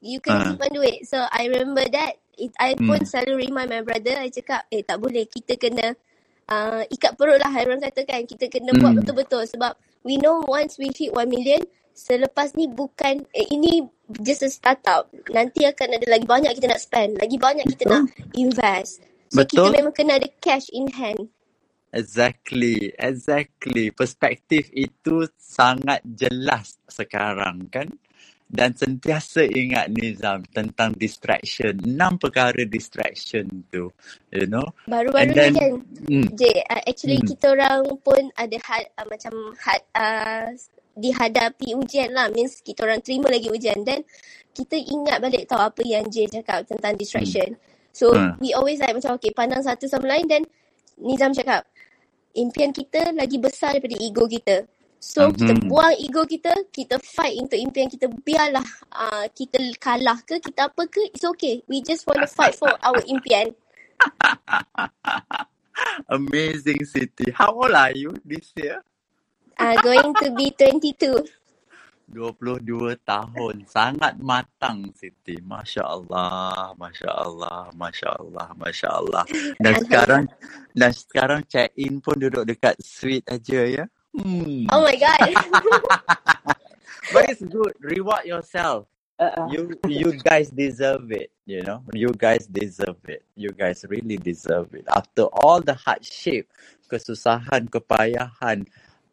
You kena Ah. simpan duit. So I remember that. It, I pun Hmm. selalu remind my brother. I cakap, eh tak boleh. Kita kena uh, ikat perut lah. Orang kata kan. Kita kena buat Hmm. betul-betul. Sebab we know once we hit 1 million, selepas ni bukan, eh, ini just a startup. Nanti akan ada lagi banyak kita nak spend. Lagi banyak kita Betul. nak invest. So kita Betul. memang kena ada cash in hand. Exactly, exactly. Perspektif itu sangat jelas sekarang kan? Dan sentiasa ingat Nizam tentang distraction. Enam perkara distraction tu, you know. Baru-baru And ni then, kan, hmm, J, uh, actually hmm, kita orang pun ada had, uh, macam had, uh, dihadapi ujian lah. Means kita orang terima lagi ujian. Dan kita ingat balik tahu apa yang J cakap tentang hmm, distraction. So, hmm. we always like macam okay, pandang satu sama lain dan Nizam cakap, impian kita lagi besar daripada ego kita. So, kita Mhm. buang ego kita, kita fight untuk impian kita. Biarlah uh, kita kalah ke, kita apa ke, it's okay. We just want to fight for our impian. Amazing Siti. How old are you this year? Uh, going to be 22. 22 tahun. Sangat matang Siti. Masya Allah. Masya Allah. Masya Allah. Masya Allah. Dan sekarang dan sekarang check in pun duduk dekat suite aja ya. Hmm. Oh my god. But it's good. Reward yourself. Uh, uh. You you guys deserve it. You know, you guys deserve it. You guys really deserve it. After all the hardship, kesusahan, kepayahan,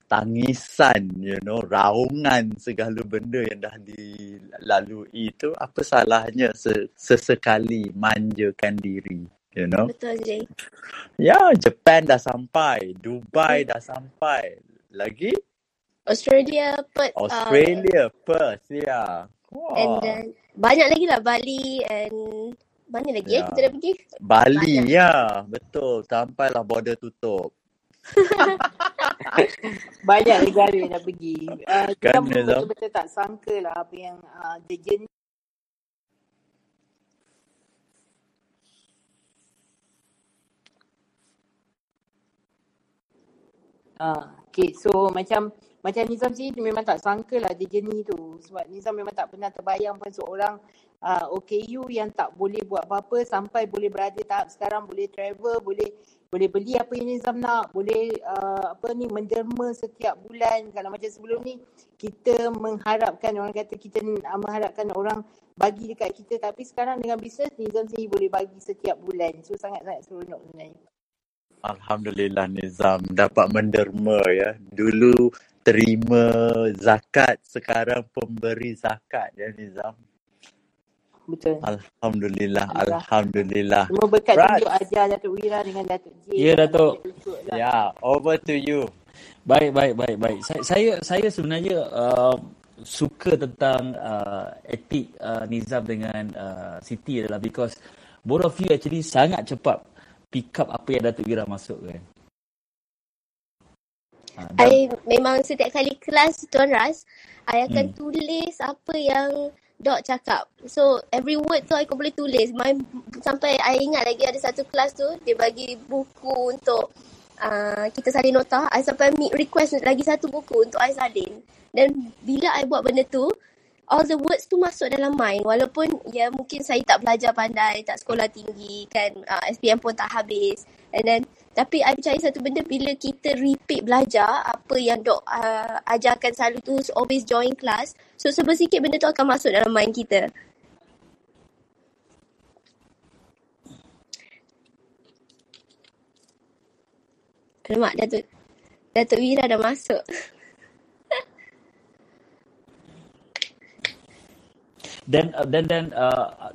tangisan, you know, raungan segala benda yang dah dilalui itu, apa salahnya se- sesekali manjakan diri, you know? Betul je. Ya, Japan dah sampai, Dubai dah sampai, lagi Australia, Perth, uh, Australia, Perth, ya. and Wah, then banyak lagi lah Bali and mana lagi ya ya. kita dah pergi? Bali, Banyak. ya, betul. Sampailah border tutup. Banyak negara yang dah pergi. Uh, kita Kan, Nizam? betul-betul tak sangka lah apa yang uh, the journey Ah, okay. So macam macam Nizam dia memang tak sangka lah dia journey tu. Sebab Nizam memang tak pernah terbayang pun seorang uh, OKU yang tak boleh buat apa-apa sampai boleh berada tahap sekarang boleh travel, boleh boleh beli apa yang Nizam nak, boleh uh, apa ni menderma setiap bulan. Kalau macam sebelum ni kita mengharapkan orang kata kita uh, mengharapkan orang bagi dekat kita tapi sekarang dengan bisnes Nizam sendiri boleh bagi setiap bulan. So sangat-sangat seronok sebenarnya. Alhamdulillah Nizam dapat menderma ya. Dulu terima zakat sekarang pemberi zakat ya Nizam. Betul. Alhamdulillah, Alhamdulillah. Alhamdulillah. Semua berkat Right. tunjuk ajar Datuk Wira dengan Datuk J. Ya, Datuk. Ya, over to you. Baik, baik, baik, baik. Saya saya, saya sebenarnya uh, suka tentang uh, etik uh, Nizam dengan uh, Siti adalah because both of you actually sangat cepat pick up apa yang Datuk Ira masukkan. Dan, I memang setiap kali kelas Tuan Ras, I akan Hmm. tulis apa yang Dok cakap. So every word tu I boleh tulis. My, sampai I ingat lagi ada satu kelas tu dia bagi buku untuk uh, kita salin nota. I sampai request lagi satu buku untuk I salin. Dan bila I buat benda tu, all the words tu masuk dalam mind. Walaupun ya mungkin saya tak belajar pandai, tak sekolah tinggi kan, uh, SPM pun tak habis. And then tapi I percaya satu benda bila kita repeat belajar apa yang dok uh, ajarkan selalu tu always join class. So sebab sikit benda tu akan masuk dalam mind kita. Alamak, Datuk, Datuk Wira dah masuk. dan dan dan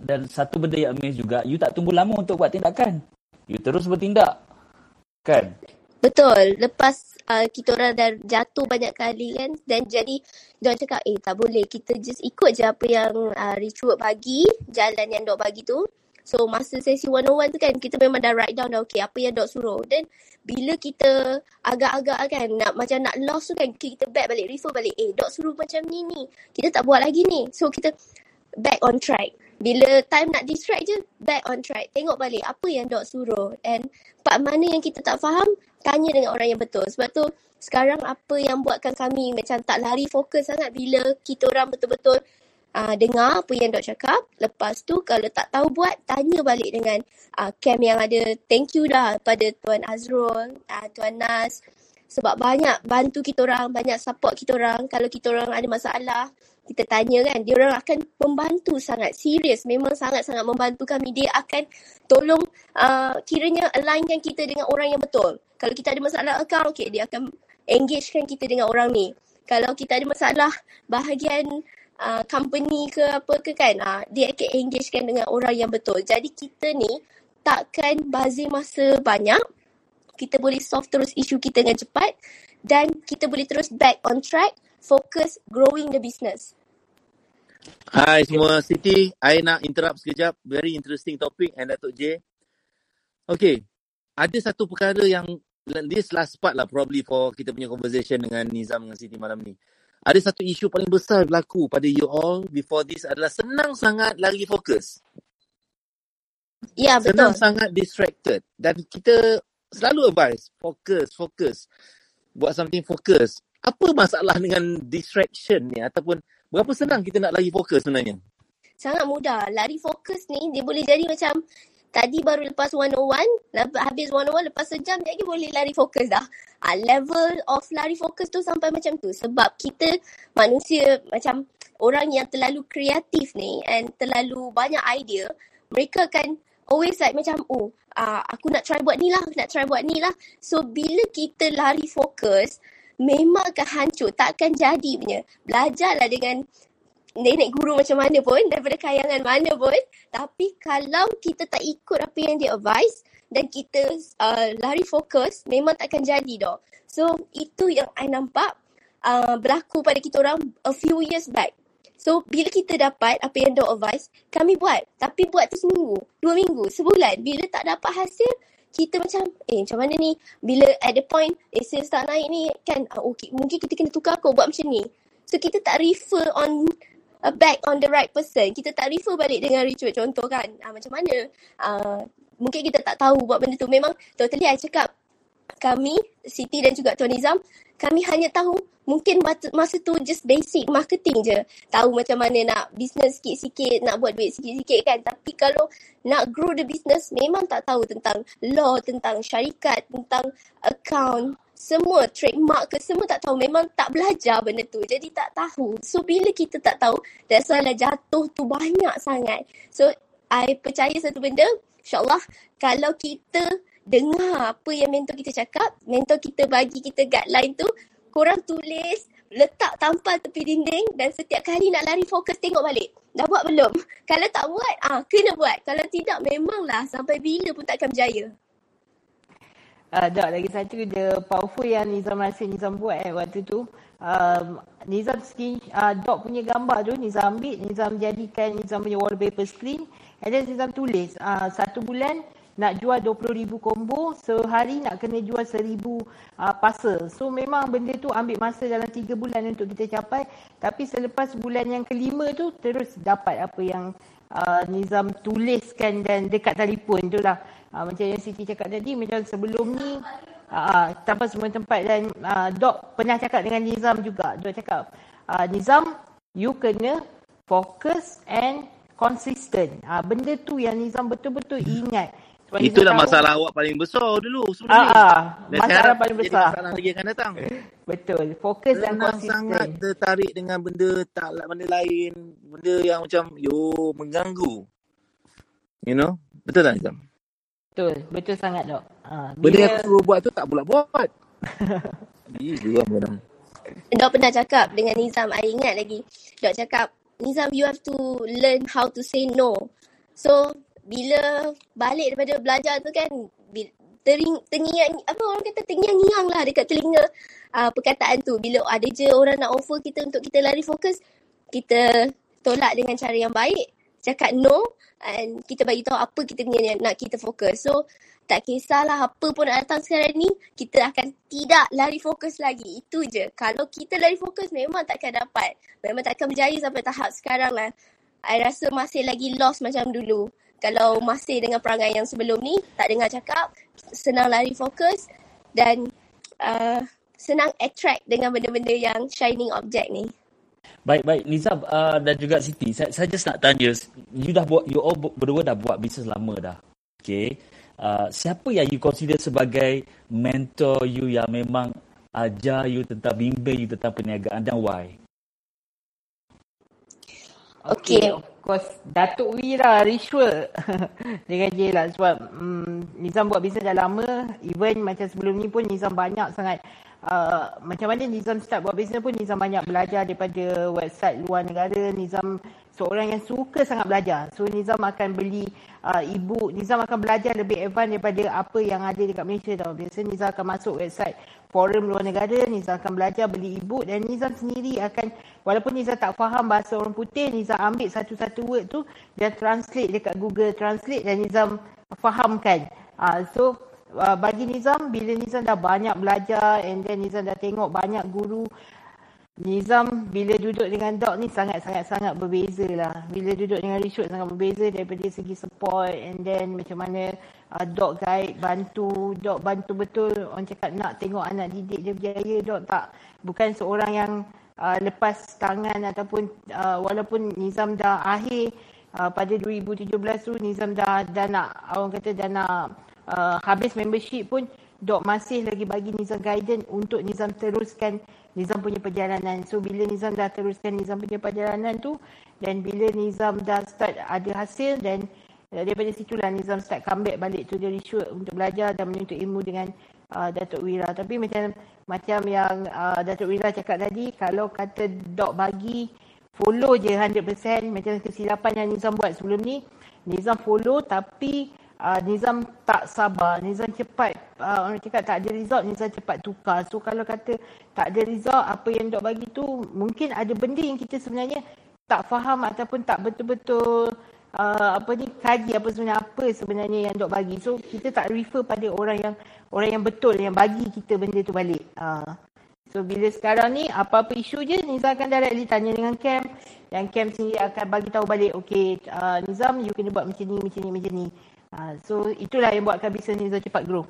dan satu benda yang amaze juga, you tak tunggu lama untuk buat tindakan. You terus bertindak. Kan? Betul. Lepas uh, kita orang dah jatuh banyak kali kan. Dan jadi dia cakap eh tak boleh. Kita just ikut je apa yang uh, Richard bagi. Jalan yang Dok bagi tu. So masa sesi 101 tu kan kita memang dah write down dah okay apa yang Dok suruh. Dan bila kita agak-agak kan nak macam nak lost tu kan kita back balik refer balik. Eh Dok suruh macam ni ni. Kita tak buat lagi ni. So kita back on track. Bila time nak distract je, back on track. Tengok balik apa yang Dok suruh. And part mana yang kita tak faham, tanya dengan orang yang betul. Sebab tu sekarang apa yang buatkan kami macam tak lari fokus sangat bila kita orang betul-betul uh, dengar apa yang Dok cakap. Lepas tu kalau tak tahu buat, tanya balik dengan uh, camp yang ada. Thank you dah pada Tuan Azrul, uh, Tuan Nas. Sebab banyak bantu kita orang, banyak support kita orang. Kalau kita orang ada masalah, kita tanya kan, dia orang akan membantu sangat. Serius, memang sangat-sangat membantu kami. Dia akan tolong uh, kiranya alignkan kita dengan orang yang betul. Kalau kita ada masalah account, okay, dia akan engagekan kita dengan orang ni. Kalau kita ada masalah bahagian uh, company ke apa ke kan, uh, dia akan engagekan dengan orang yang betul. Jadi kita ni takkan bazir masa banyak. Kita boleh solve terus isu kita dengan cepat dan kita boleh terus back on track, focus growing the business. Hai semua, Siti. I nak interrupt sekejap. Very interesting topic and Datuk J. Okay, ada satu perkara yang this last part lah probably for kita punya conversation dengan Nizam dengan Siti malam ni. Ada satu isu paling besar berlaku pada you all before this adalah senang sangat lari fokus. Ya, betul. Senang sangat distracted. Dan kita selalu advise, fokus, fokus. Buat something fokus. Apa masalah dengan distraction ni ataupun berapa senang kita nak lari fokus sebenarnya? Sangat mudah. Lari fokus ni dia boleh jadi macam tadi baru lepas 101, lepas, habis 101 lepas sejam lagi boleh lari fokus dah. Ah, level of lari fokus tu sampai macam tu sebab kita manusia macam orang yang terlalu kreatif ni and terlalu banyak idea, mereka akan always like macam oh uh, aku nak try buat ni lah, nak try buat ni lah. So bila kita lari fokus, memang akan hancur, tak akan jadi punya. Belajarlah dengan nenek guru macam mana pun, daripada kayangan mana pun. Tapi kalau kita tak ikut apa yang dia advise dan kita uh, lari fokus, memang tak akan jadi dah. So itu yang I nampak uh, berlaku pada kita orang a few years back. So, bila kita dapat apa yang Dok advise, kami buat. Tapi buat tu seminggu, dua minggu, sebulan. Bila tak dapat hasil, kita macam, eh macam mana ni? Bila at the point, eh sales tak naik ni, kan, ah, okay, mungkin kita kena tukar kau buat macam ni. So, kita tak refer on uh, back on the right person. Kita tak refer balik dengan Richard contoh kan. Ah, macam mana? Ah, mungkin kita tak tahu buat benda tu. Memang totally I cakap, kami, Siti dan juga Tuan Nizam, kami hanya tahu mungkin masa tu just basic marketing je. Tahu macam mana nak business sikit-sikit, nak buat duit sikit-sikit kan. Tapi kalau nak grow the business, memang tak tahu tentang law, tentang syarikat, tentang account, semua trademark ke semua tak tahu. Memang tak belajar benda tu. Jadi tak tahu. So bila kita tak tahu, that's why lah jatuh tu banyak sangat. So I percaya satu benda, insyaAllah kalau kita dengar apa yang mentor kita cakap, mentor kita bagi kita guideline tu, korang tulis, letak tampal tepi dinding dan setiap kali nak lari fokus tengok balik. Dah buat belum? Kalau tak buat, ah kena buat. Kalau tidak, memanglah sampai bila pun takkan berjaya. Uh, Dok, lagi satu the powerful yang Nizam rasa Nizam buat eh, waktu tu. Um, Nizam screen, uh, Dok punya gambar tu Nizam ambil, Nizam jadikan Nizam punya wallpaper screen. And then Nizam tulis, uh, satu bulan nak jual 20,000 combo, sehari nak kena jual 1,000 uh, parcel. So memang benda tu ambil masa dalam 3 bulan untuk kita capai. Tapi selepas bulan yang kelima tu, terus dapat apa yang uh, Nizam tuliskan dan dekat telefon tu lah. Uh, macam yang Siti cakap tadi, macam sebelum ni, uh, tanpa semua tempat dan uh, Dok pernah cakap dengan Nizam juga. Dok cakap, uh, Nizam, you kena fokus and consistent. Uh, benda tu yang Nizam betul-betul ingat. Sebab Itulah tahu- masalah awak paling besar dulu Ah, sebenarnya. ah, Dan masalah paling jadi besar. masalah lagi akan datang. Betul. Fokus dan konsisten. sangat tertarik dengan benda tak benda lain, benda yang macam yo mengganggu. You know? Betul tak Nizam? Betul. Betul sangat, Dok. Uh, Benda yang aku suruh buat tu tak pula buat. Ih, geram orang. Dok pernah cakap dengan Nizam, I ingat lagi. Dok cakap, Nizam you have to learn how to say no. So, bila balik daripada belajar tu kan, tering, terngiang, apa orang kata terngiang-ngiang lah dekat telinga uh, perkataan tu. Bila ada je orang nak offer kita untuk kita lari fokus, kita tolak dengan cara yang baik, cakap no and kita bagi tahu apa kita punya nak kita fokus. So, tak kisahlah apa pun datang sekarang ni, kita akan tidak lari fokus lagi. Itu je. Kalau kita lari fokus, memang takkan dapat. Memang takkan berjaya sampai tahap sekarang lah. I rasa masih lagi lost macam dulu. Kalau masih dengan perangai yang sebelum ni, tak dengar cakap, senang lari fokus dan uh, senang attract dengan benda-benda yang shining object ni. Baik, baik. Nizam uh, dan juga Siti, saya, saya just nak tanya, you dah buat, you all berdua dah buat bisnes lama dah. Okay. Uh, siapa yang you consider sebagai mentor you yang memang ajar you tentang bimbing you tentang perniagaan dan why? Okay, of course Datuk Wira Rishwa dengan je lah. Sebab um, Nizam buat bisnes dah lama. Even macam sebelum ni pun Nizam banyak sangat. Uh, macam mana Nizam start buat bisnes pun Nizam banyak belajar daripada website luar negara. Nizam seorang yang suka sangat belajar. So Nizam akan beli uh, e-book Nizam akan belajar lebih advance daripada apa yang ada dekat Malaysia tau. Biasa Nizam akan masuk website forum luar negara. Nizam akan belajar beli e-book dan Nizam sendiri akan walaupun Nizam tak faham bahasa orang putih Nizam ambil satu-satu word tu dan translate dekat Google Translate dan Nizam fahamkan. Uh, so uh, bagi Nizam bila Nizam dah banyak belajar and then Nizam dah tengok banyak guru Nizam bila duduk dengan Dok ni sangat-sangat-sangat berbeza lah. Bila duduk dengan Rishwood sangat berbeza daripada segi support and then macam mana uh, Dok guide, bantu. Dok bantu betul orang cakap nak tengok anak didik dia berjaya. Dok tak bukan seorang yang uh, lepas tangan ataupun uh, walaupun Nizam dah akhir uh, pada 2017 tu Nizam dah, dah nak orang kata dah nak uh, habis membership pun Dok masih lagi bagi Nizam guidance untuk Nizam teruskan Nizam punya perjalanan. So bila Nizam dah teruskan Nizam punya perjalanan tu dan bila Nizam dah start ada hasil dan uh, daripada situlah Nizam start comeback balik to the reshoot untuk belajar dan menuntut ilmu dengan uh, Datuk Wira. Tapi macam macam yang uh, Datuk Wira cakap tadi, kalau kata Dok bagi follow je 100% macam kesilapan yang Nizam buat sebelum ni, Nizam follow tapi uh, Nizam tak sabar, Nizam cepat uh, orang cakap tak ada result, Nizam cepat tukar. So kalau kata tak ada result, apa yang Dok bagi tu mungkin ada benda yang kita sebenarnya tak faham ataupun tak betul-betul uh, apa ni kaji apa sebenarnya apa sebenarnya yang Dok bagi. So kita tak refer pada orang yang orang yang betul yang bagi kita benda tu balik. Uh, so bila sekarang ni apa-apa isu je Nizam akan directly tanya dengan Cam yang Cam sendiri akan bagi tahu balik okay uh, Nizam you kena buat macam ni macam ni macam ni. Uh, so itulah yang buatkan bisnes Nizam cepat grow.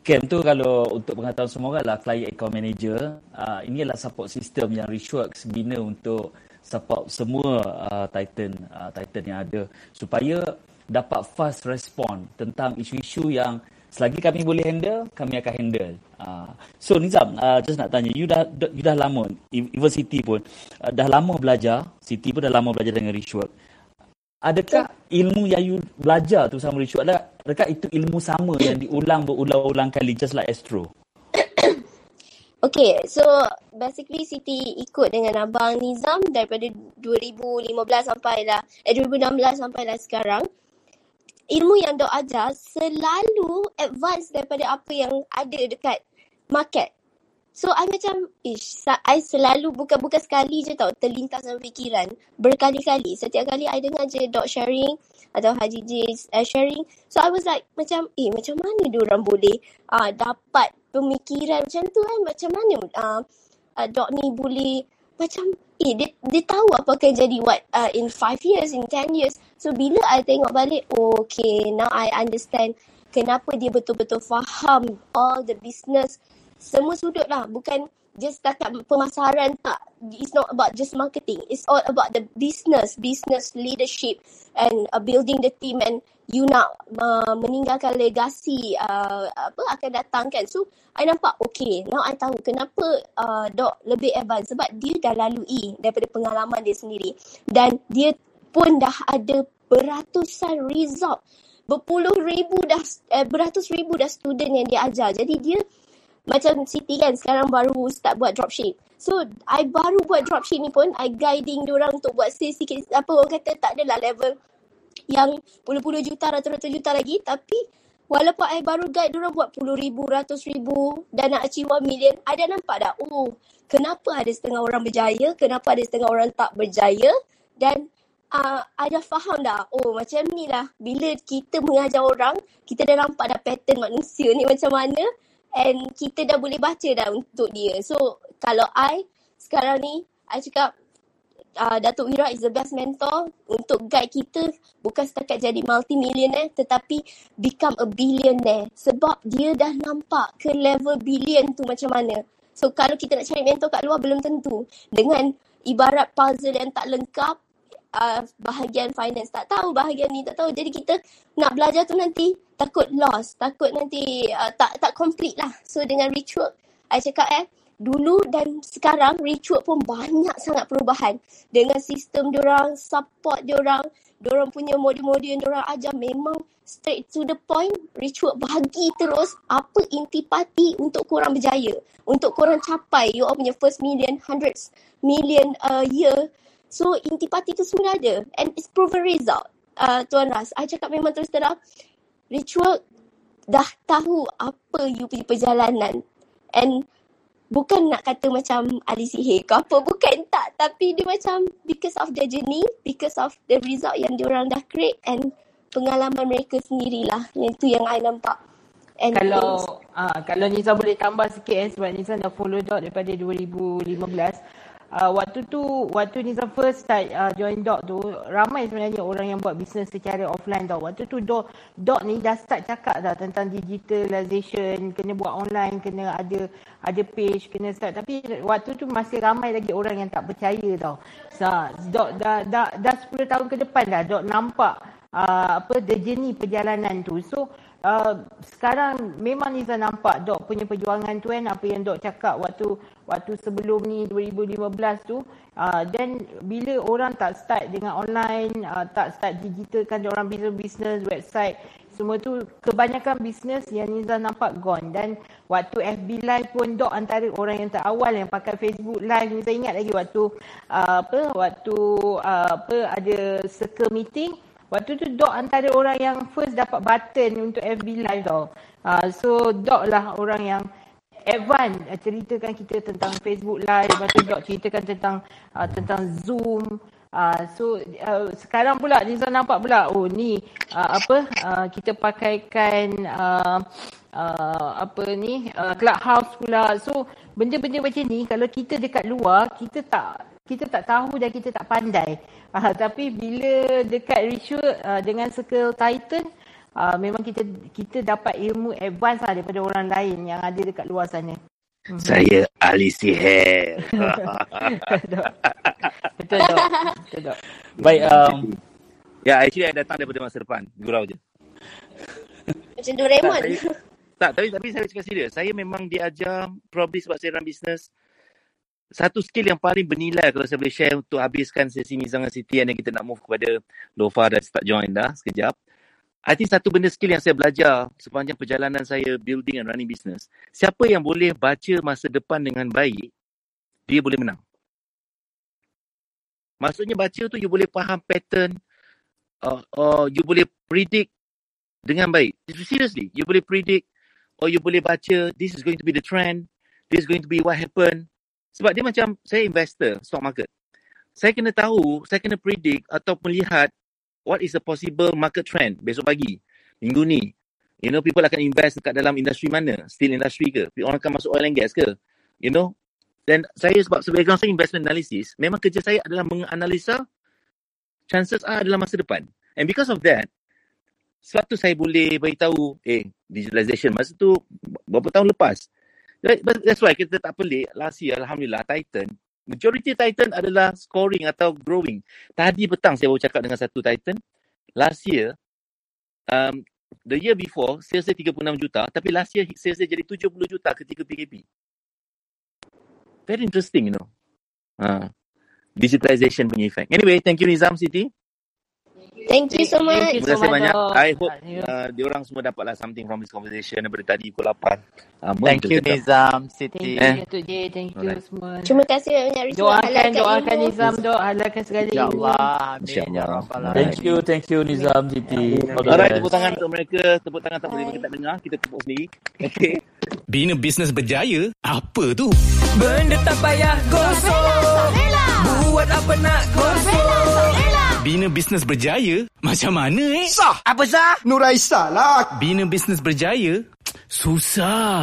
Cam tu kalau untuk pengetahuan semua orang lah client account manager. Uh, ini adalah support system yang Richworks bina untuk support semua uh, Titan uh, Titan yang ada supaya dapat fast respond tentang isu-isu yang selagi kami boleh handle, kami akan handle. Uh, so Nizam, uh, just nak tanya, you dah you dah lama, even pun uh, dah lama belajar, Siti pun dah lama belajar dengan Richwork. Adakah ilmu yang you belajar tu sama Richwork, adakah, adakah itu ilmu sama yang diulang berulang-ulang kali just like Astro? Okay, so basically Siti ikut dengan Abang Nizam daripada 2015 sampai lah, eh 2016 sampai lah sekarang. Ilmu yang Dok ajar selalu advance daripada apa yang ada dekat market. So, I macam, ish, I selalu bukan-bukan sekali je tau terlintas dalam fikiran. Berkali-kali. Setiap kali I dengar je Dok sharing atau Haji J uh, sharing. So, I was like, macam, eh, macam mana diorang boleh uh, dapat pemikiran macam tu kan? Macam mana uh, uh, Dok ni boleh, macam, eh, dia, dia tahu apa akan jadi what uh, in 5 years, in 10 years. So, bila I tengok balik, oh, okay, now I understand kenapa dia betul-betul faham all the business semua sudut lah. Bukan just setakat pemasaran tak. It's not about just marketing. It's all about the business business leadership and uh, building the team. And you nak uh, meninggalkan legasi uh, apa akan datang kan. So I nampak okay now I tahu kenapa uh, dok lebih advance. Sebab dia dah lalui daripada pengalaman dia sendiri. Dan dia pun dah ada beratusan result. Berpuluh ribu dah eh, beratus ribu dah student yang dia ajar. Jadi dia macam Siti kan sekarang baru start buat dropship. So, I baru buat dropship ni pun, I guiding orang untuk buat sales sikit, apa orang kata tak adalah level yang puluh-puluh juta, ratus-ratus juta lagi. Tapi, walaupun I baru guide orang buat puluh ribu, ratus ribu dan nak achieve one million, I dah nampak dah, oh, kenapa ada setengah orang berjaya, kenapa ada setengah orang tak berjaya. Dan uh, I dah faham dah, oh macam ni lah. Bila kita mengajar orang, kita dah nampak dah pattern manusia ni macam mana and kita dah boleh baca dah untuk dia. So kalau I sekarang ni, I cakap uh, Datuk Wira is the best mentor untuk guide kita bukan setakat jadi multi-millionaire tetapi become a billionaire. Sebab dia dah nampak ke level billion tu macam mana. So kalau kita nak cari mentor kat luar belum tentu. Dengan ibarat puzzle yang tak lengkap, uh, bahagian finance tak tahu, bahagian ni tak tahu. Jadi kita nak belajar tu nanti takut lost, takut nanti uh, tak tak complete lah. So dengan ritual, I cakap eh, dulu dan sekarang ritual pun banyak sangat perubahan. Dengan sistem diorang, support diorang, diorang punya model-model yang diorang ajar memang straight to the point. Ritual bagi terus apa intipati untuk korang berjaya. Untuk korang capai you all punya first million, hundreds million uh, year. So intipati tu semua ada. And it's proven result. Uh, Tuan Ras, I cakap memang terus terang, ritual dah tahu apa you punya perjalanan. And bukan nak kata macam ahli sihir ke apa bukan tak. Tapi dia macam because of the journey because of the result yang diorang dah create and pengalaman mereka sendirilah. Yang tu yang I nampak. And kalau uh, kalau Nisa boleh tambah sikit eh sebab Nisa dah follow dot daripada 2015 uh, waktu tu waktu Nizam first start uh, join Dot tu ramai sebenarnya orang yang buat bisnes secara offline tau. Waktu tu Dot Dot ni dah start cakap dah tentang digitalization kena buat online kena ada ada page kena start. Tapi waktu tu masih ramai lagi orang yang tak percaya tau. So, Dot dah dah dah 10 tahun ke depan dah Dot nampak uh, apa the journey perjalanan tu. So Uh, sekarang memang Niza nampak Dok punya perjuangan tu kan apa yang Dok cakap waktu waktu sebelum ni 2015 tu. Uh, dan bila orang tak start dengan online uh, tak start digitalkan orang bisnes bisnes website semua tu kebanyakan bisnes yang Niza nampak gone. Dan waktu FB live pun Dok antara orang yang terawal yang pakai Facebook live Niza ingat lagi waktu uh, apa waktu uh, apa ada circle meeting Waktu tu Dok antara orang yang first dapat button untuk FB Live tau. Uh, so Dok lah orang yang advance uh, ceritakan kita tentang Facebook Live. Lepas tu Dok ceritakan tentang uh, tentang Zoom. Uh, so uh, sekarang pula Niza nampak pula oh ni uh, apa uh, kita pakaikan uh, uh, apa ni uh, clubhouse pula so benda-benda macam ni kalau kita dekat luar kita tak kita tak tahu dan kita tak pandai. Uh, tapi bila dekat ritual uh, dengan circle titan, uh, memang kita kita dapat ilmu advance lah daripada orang lain yang ada dekat luar sana. Mhm. Saya ahli sihir. Betul dok. Betul dok. Baik. Um, ya, actually saya datang daripada masa depan. Gurau je. Macam Doraemon. Tak, tapi, tapi saya cakap serius. Saya memang diajar probably sebab saya run business satu skill yang paling bernilai kalau saya boleh share untuk habiskan sesi Mizangan City yang kita nak move kepada Lofa dan start join dah sekejap. I think satu benda skill yang saya belajar sepanjang perjalanan saya building and running business, siapa yang boleh baca masa depan dengan baik, dia boleh menang. Maksudnya baca tu you boleh faham pattern, uh, or you boleh predict dengan baik. Seriously, you boleh predict or you boleh baca this is going to be the trend, this is going to be what happen. Sebab dia macam saya investor stock market. Saya kena tahu, saya kena predict atau melihat what is the possible market trend besok pagi, minggu ni. You know, people akan invest dekat dalam industri mana? Steel industry ke? Orang akan masuk oil and gas ke? You know? Dan saya sebab sebagai saya investment analysis, memang kerja saya adalah menganalisa chances are adalah masa depan. And because of that, sebab tu saya boleh beritahu, eh, digitalization masa tu berapa tahun lepas. That's why kita tak pelik, last year, Alhamdulillah, Titan, Majority Titan adalah scoring atau growing. Tadi petang saya baru cakap dengan satu Titan. Last year, um, the year before, sales dia 36 juta. Tapi last year, sales dia jadi 70 juta ketika PKP. Very interesting, you know. Uh, digitalization punya effect. Anyway, thank you Nizam Siti. Thank you so much. Terima kasih banyak. I hope uh, diorang semua dapatlah something from this conversation daripada tadi pukul 8. Uh, Thank you Nizam, Siti. Thank you Datuk J. Thank you Alright. semua. Terima kasih banyak Rizwan. Doakan, Halalkan doakan ilmu. Nizam, doa halalkan segala ilmu. InsyaAllah. Amin. Ya. Rabbal Thank you, thank you Nizam, Siti. The Alright, tepuk tangan untuk mereka. Tepuk tangan tak boleh kita tak dengar. Kita tepuk sendiri. Okay. Bina bisnes berjaya? Apa tu? Benda tak payah gosok Buat apa nak gosok Bina bisnes berjaya? Macam mana eh? Sah Apa sah? Nuraisa lah Bina bisnes berjaya? Susah.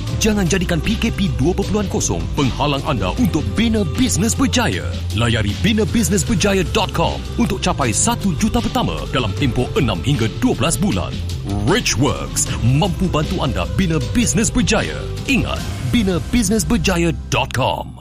Jangan jadikan PKP 2.0 penghalang anda untuk bina bisnes berjaya. Layari binabusinessberjaya.com untuk capai 1 juta pertama dalam tempoh 6 hingga 12 bulan. Richworks mampu bantu anda bina bisnes berjaya. Ingat, binabusinessberjaya.com.